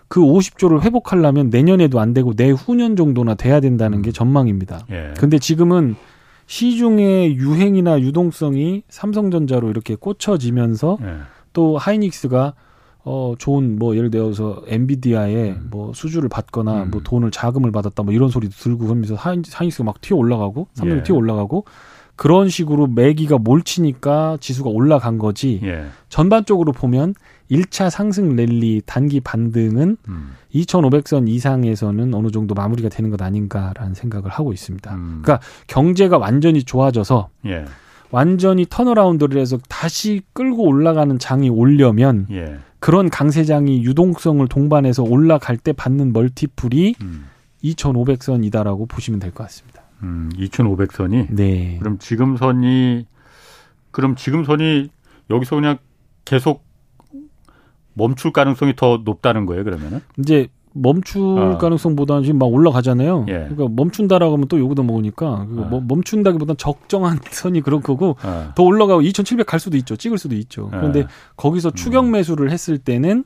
그 50조를 회복하려면 내년에도 안 되고 내후년 정도나 돼야 된다는 게 전망입니다. 예. 근데 지금은 시중의 유행이나 유동성이 삼성전자로 이렇게 꽂혀지면서 예. 또 하이닉스가 어 좋은 뭐 예를 들어서 엔비디아에 음. 뭐 수주를 받거나 음. 뭐 돈을 자금을 받았다 뭐 이런 소리도 들고 그러면서 하이- 하이닉스가 막 튀어 올라가고 삼성이 예. 튀어 올라가고 그런 식으로 매기가 몰치니까 지수가 올라간 거지 예. 전반적으로 보면 1차 상승 랠리 단기 반등은 음. 2,500선 이상에서는 어느 정도 마무리가 되는 것 아닌가라는 생각을 하고 있습니다. 음. 그러니까 경제가 완전히 좋아져서 예. 완전히 턴어라운드를 해서 다시 끌고 올라가는 장이 오려면 예. 그런 강세장이 유동성을 동반해서 올라갈 때 받는 멀티플이 음. 2,500선이다라고 보시면 될 것 같습니다. 음. 2,500선이 네. 그럼 지금 선이 그럼 지금 선이 여기서 그냥 계속 멈출 가능성이 더 높다는 거예요, 그러면은? 이제 멈출 어. 가능성보다는 지금 막 올라가잖아요. 예. 그러니까 멈춘다라고 하면 또 요거도 먹으니까 어. 뭐 멈춘다기보다는 적정한 선이 그럴 거고 어. 더 올라가고 2,700 갈 수도 있죠. 찍을 수도 있죠. 예. 그런데 거기서 추격 매수를 했을 때는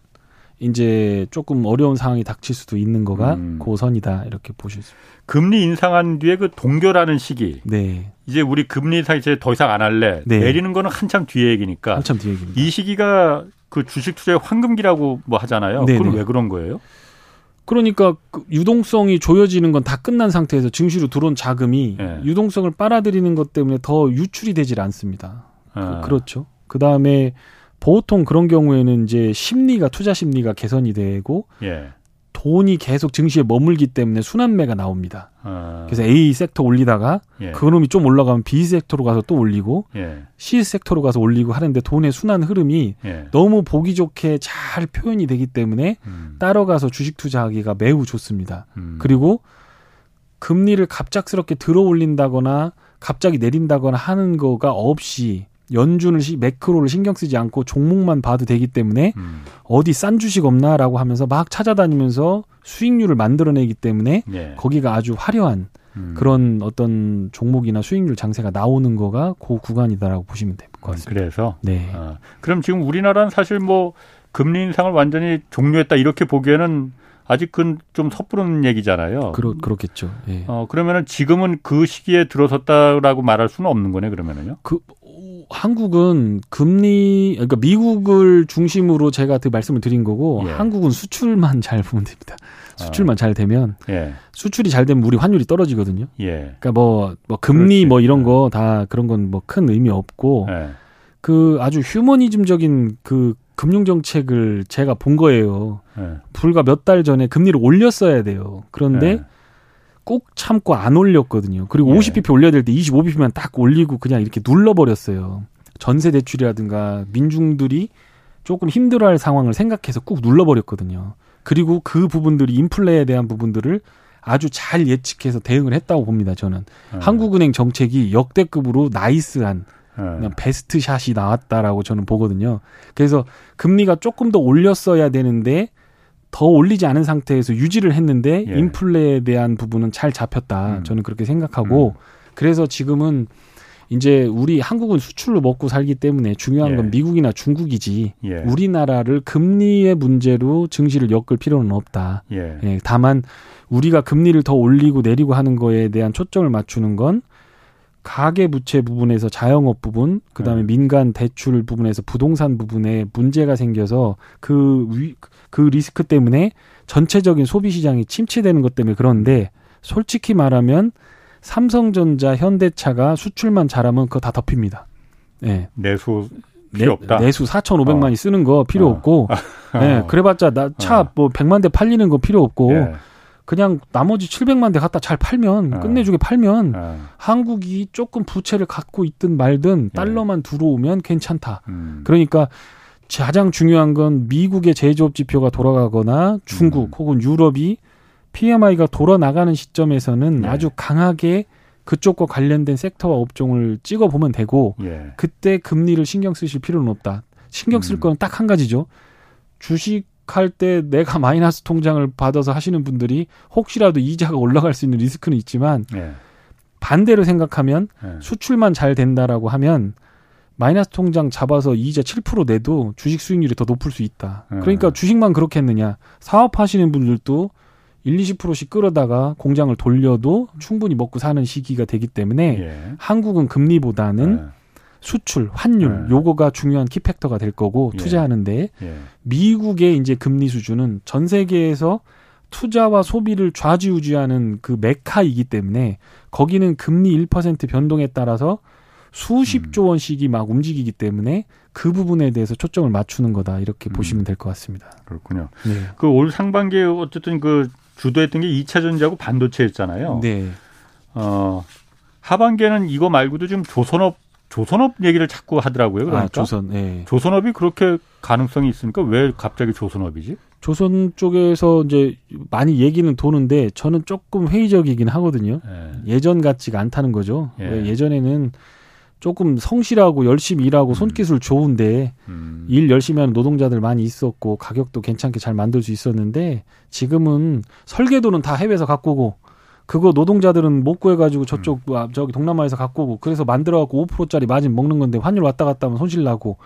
이제 조금 어려운 상황이 닥칠 수도 있는 거가 음. 그 선이다 이렇게 보실 수. 금리 인상한 뒤에 그 동결하는 시기. 네, 이제 우리 금리 인상 이제 더 이상 안 할래. 네. 내리는 거는 한참 뒤에 얘기니까. 한참 뒤 얘기입니다. 이 시기가 그 주식 투자의 황금기라고 뭐 하잖아요. 네네. 그건 왜 그런 거예요? 그러니까 그 유동성이 조여지는 건 다 끝난 상태에서 증시로 들어온 자금이 예. 유동성을 빨아들이는 것 때문에 더 유출이 되질 않습니다. 어. 그, 렇죠 그 다음에 보통 그런 경우에는 이제 심리가 투자 심리가 개선이 되고 예. 돈이 계속 증시에 머물기 때문에 순환매가 나옵니다. 어. 그래서 A 섹터 올리다가 예. 그 놈이 좀 올라가면 B 섹터로 가서 또 올리고 예. C 섹터로 가서 올리고 하는데 돈의 순환 흐름이 예. 너무 보기 좋게 잘 표현이 되기 때문에 음. 따라가서 주식 투자하기가 매우 좋습니다. 음. 그리고 금리를 갑작스럽게 들어 올린다거나 갑자기 내린다거나 하는 거가 없이 연준을 시- 매크로를 신경 쓰지 않고 종목만 봐도 되기 때문에 음. 어디 싼 주식 없나라고 하면서 막 찾아다니면서 수익률을 만들어내기 때문에 예. 거기가 아주 화려한 음. 그런 어떤 종목이나 수익률 장세가 나오는 거가 그 구간이다라고 보시면 될 것 같습니다. 그래서 네. 어. 그럼 지금 우리나라는 사실 뭐 금리 인상을 완전히 종료했다 이렇게 보기에는 아직 그건 좀 섣부른 얘기잖아요. 그렇 그렇겠죠. 예. 어 그러면은 지금은 그 시기에 들어섰다라고 말할 수는 없는 거네 그러면은요. 그 오, 한국은 금리 그러니까 미국을 중심으로 제가 그 말씀을 드린 거고 예. 한국은 수출만 잘 보면 됩니다. 수출만 잘 되면 예. 수출이 잘 되면 우리 환율이 떨어지거든요. 예. 그러니까 뭐, 뭐 금리 그렇지. 뭐 이런 거 다 그런 건 뭐 큰 의미 없고 예. 그 아주 휴머니즘적인 그 금융 정책을 제가 본 거예요. 예. 불과 몇 달 전에 금리를 올렸어야 돼요. 그런데 예. 꾹 참고 안 올렸거든요. 그리고 예. 50bp 올려야 될 때 25bp만 딱 올리고 그냥 이렇게 눌러버렸어요. 전세 대출이라든가 민중들이 조금 힘들어할 상황을 생각해서 꾹 눌러버렸거든요. 그리고 그 부분들이 인플레에 대한 부분들을 아주 잘 예측해서 대응을 했다고 봅니다. 저는 예. 한국은행 정책이 역대급으로 나이스한 예. 베스트 샷이 나왔다라고 저는 보거든요. 그래서 금리가 조금 더 올렸어야 되는데 더 올리지 않은 상태에서 유지를 했는데 예. 인플레에 대한 부분은 잘 잡혔다. 음. 저는 그렇게 생각하고 그래서 지금은 이제 우리 한국은 수출로 먹고 살기 때문에 중요한 예. 건 미국이나 중국이지 예. 우리나라를 금리의 문제로 증시를 엮을 필요는 없다. 예. 예, 다만 우리가 금리를 더 올리고 내리고 하는 거에 대한 초점을 맞추는 건 가계 부채 부분에서 자영업 부분, 그다음에 네. 민간 대출 부분에서 부동산 부분에 문제가 생겨서 그 위, 그 리스크 때문에 전체적인 소비 시장이 침체되는 것 때문에 그런데 솔직히 말하면 삼성전자, 현대차가 수출만 잘하면 그거 다 덮입니다. 예. 내수 필요 없다. 내 수 4,500만이 어. 쓰는 거 필요 어. 없고, 예, 그래봤자 나차 어. 뭐 100만 대 팔리는 거 필요 없고, 예. 그냥 나머지 700만 대 갖다 잘 팔면 어. 끝내주게 팔면 어. 한국이 조금 부채를 갖고 있든 말든 예. 달러만 들어오면 괜찮다. 음. 그러니까 가장 중요한 건 미국의 제조업 지표가 돌아가거나 중국 음. 혹은 유럽이 PMI가 돌아 나가는 시점에서는 네. 아주 강하게 그쪽과 관련된 섹터와 업종을 찍어 보면 되고 예. 그때 금리를 신경 쓰실 필요는 없다. 신경 쓸 음. 거는 딱한 가지죠. 주식 할 때 내가 마이너스 통장을 받아서 하시는 분들이 혹시라도 이자가 올라갈 수 있는 리스크는 있지만 예. 반대로 생각하면 예. 수출만 잘 된다라고 하면 마이너스 통장 잡아서 이자 7% 내도 주식 수익률이 더 높을 수 있다. 음. 그러니까 주식만 그렇게 했느냐. 사업하시는 분들도 1, 20%씩 끌어다가 공장을 돌려도 충분히 먹고 사는 시기가 되기 때문에 예. 한국은 금리보다는 예. 수출, 환율 네. 요거가 중요한 키팩터가 될 거고 예. 투자하는데 예. 미국의 이제 금리 수준은 전 세계에서 투자와 소비를 좌지우지하는 그 메카이기 때문에 거기는 금리 1% 변동에 따라서 수십조 음. 원씩이 막 움직이기 때문에 그 부분에 대해서 초점을 맞추는 거다 이렇게 음. 보시면 될 것 같습니다. 그렇군요. 네. 그올 상반기에 어쨌든 그 주도했던 게 2차 전지하고 반도체였잖아요. 네. 어, 하반기에는 이거 말고도 좀 조선업 조선업 얘기를 자꾸 하더라고요. 그러니까 아, 조선. 네. 조선업이 그렇게 가능성이 있으니까 왜 갑자기 조선업이지? 조선 쪽에서 이제 많이 얘기는 도는데 저는 조금 회의적이긴 하거든요. 예. 예전 같지가 않다는 거죠. 예. 왜 예전에는 조금 성실하고 열심히 일하고 음. 손기술 좋은데 음. 일 열심히 하는 노동자들 많이 있었고 가격도 괜찮게 잘 만들 수 있었는데 지금은 설계도는 다 해외에서 갖고 오고 그거 노동자들은 못 구해가지고 저쪽 음. 아, 저기 동남아에서 갖고 오고 그래서 만들어갖고 5%짜리 마진 먹는 건데 환율 왔다 갔다 하면 손실 나고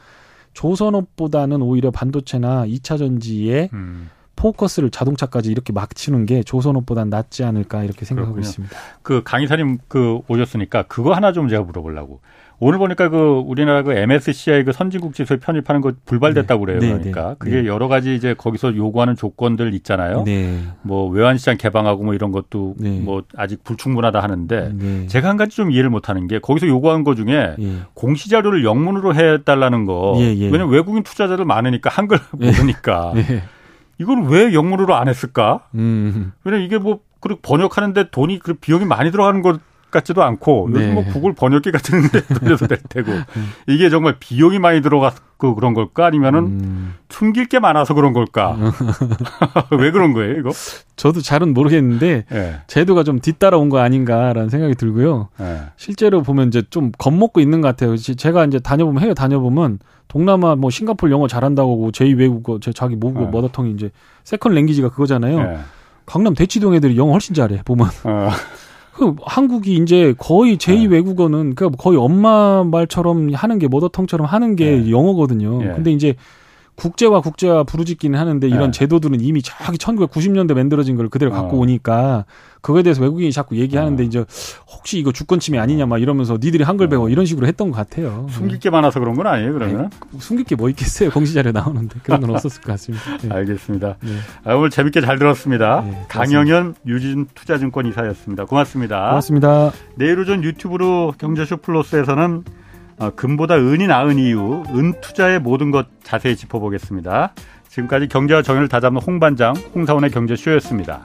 조선업보다는 오히려 반도체나 2차 전지에 음. 포커스를 자동차까지 이렇게 막 치는 게 조선업보단 낫지 않을까 이렇게 생각하고 그렇군요. 있습니다. 그 강의사님 그 오셨으니까 그거 하나 좀 제가 물어보려고. 오늘 보니까 그 우리나라 그 MSCI 그 선진국 지수에 편입하는 거 불발됐다고 그래요. 네, 그러니까 네, 그게 네. 여러 가지 이제 거기서 요구하는 조건들 있잖아요. 네. 뭐 외환시장 개방하고 뭐 이런 것도 네. 뭐 아직 불충분하다 하는데 네. 제가 한 가지 좀 이해를 못하는 게 거기서 요구한 거 중에 예. 공시 자료를 영문으로 해달라는 거. 예, 예. 왜냐면 외국인 투자자들 많으니까 한글 예. 모르니까 예. 이걸 왜 영문으로 안 했을까? 음. 왜냐면 이게 뭐 그렇게 번역하는데 돈이 그 비용이 많이 들어가는 것 같지도 않고 네. 요즘 뭐 구글 번역기 같은 데 돌려도 될 테고 이게 정말 비용이 많이 들어갔고 그런 걸까 아니면은 음. 숨길 게 많아서 그런 걸까? 왜 그런 거예요, 이거? 저도 잘은 모르겠는데 예. 제도가 좀 뒤따라온 거 아닌가라는 생각이 들고요. 예. 실제로 보면 이제 좀 겁먹고 있는 것 같아요. 지- 제가 이제 다녀보면 해외 다녀보면 동남아 뭐 싱가포르 영어 잘한다고 하고 제2 외국어 제 자기 모국어 어. mother tongue이 이제 second language가 그거잖아요. 예. 강남 대치동 애들이 영어 훨씬 잘해 보면. 어. 그 한국이 이제 거의 제2 네. 외국어는 그 거의 엄마 말처럼 하는 게 mother tongue처럼 하는 게 네. 영어거든요. 예. 근데 이제 국제화 국제화 부르짖기는 하는데 이런 네. 제도들은 이미 저기 1990년대 만들어진 걸 그대로 갖고 어. 오니까 그거에 대해서 외국인이 자꾸 얘기하는데 어. 이제 혹시 이거 주권 침해 아니냐 막 이러면서 니들이 한글 배워 어. 이런 식으로 했던 것 같아요. 숨길 게 많아서 그런 건 아니에요, 그러면? 네. 숨길 게 뭐 있겠어요. 공시 자료 나오는데 그런 건 없었을 것 같습니다. 네. 알겠습니다. 네. 아, 오늘 재밌게 잘 들었습니다. 네, 강영현 유진 투자증권 이사였습니다. 고맙습니다. 고맙습니다. 내일 오전 유튜브로 경제쇼 플러스에서는 어, 금보다 은이 나은 이유, 은 투자의 모든 것 자세히 짚어보겠습니다. 지금까지 경제와 정의를 다잡는 홍반장, 홍사원의 경제쇼였습니다.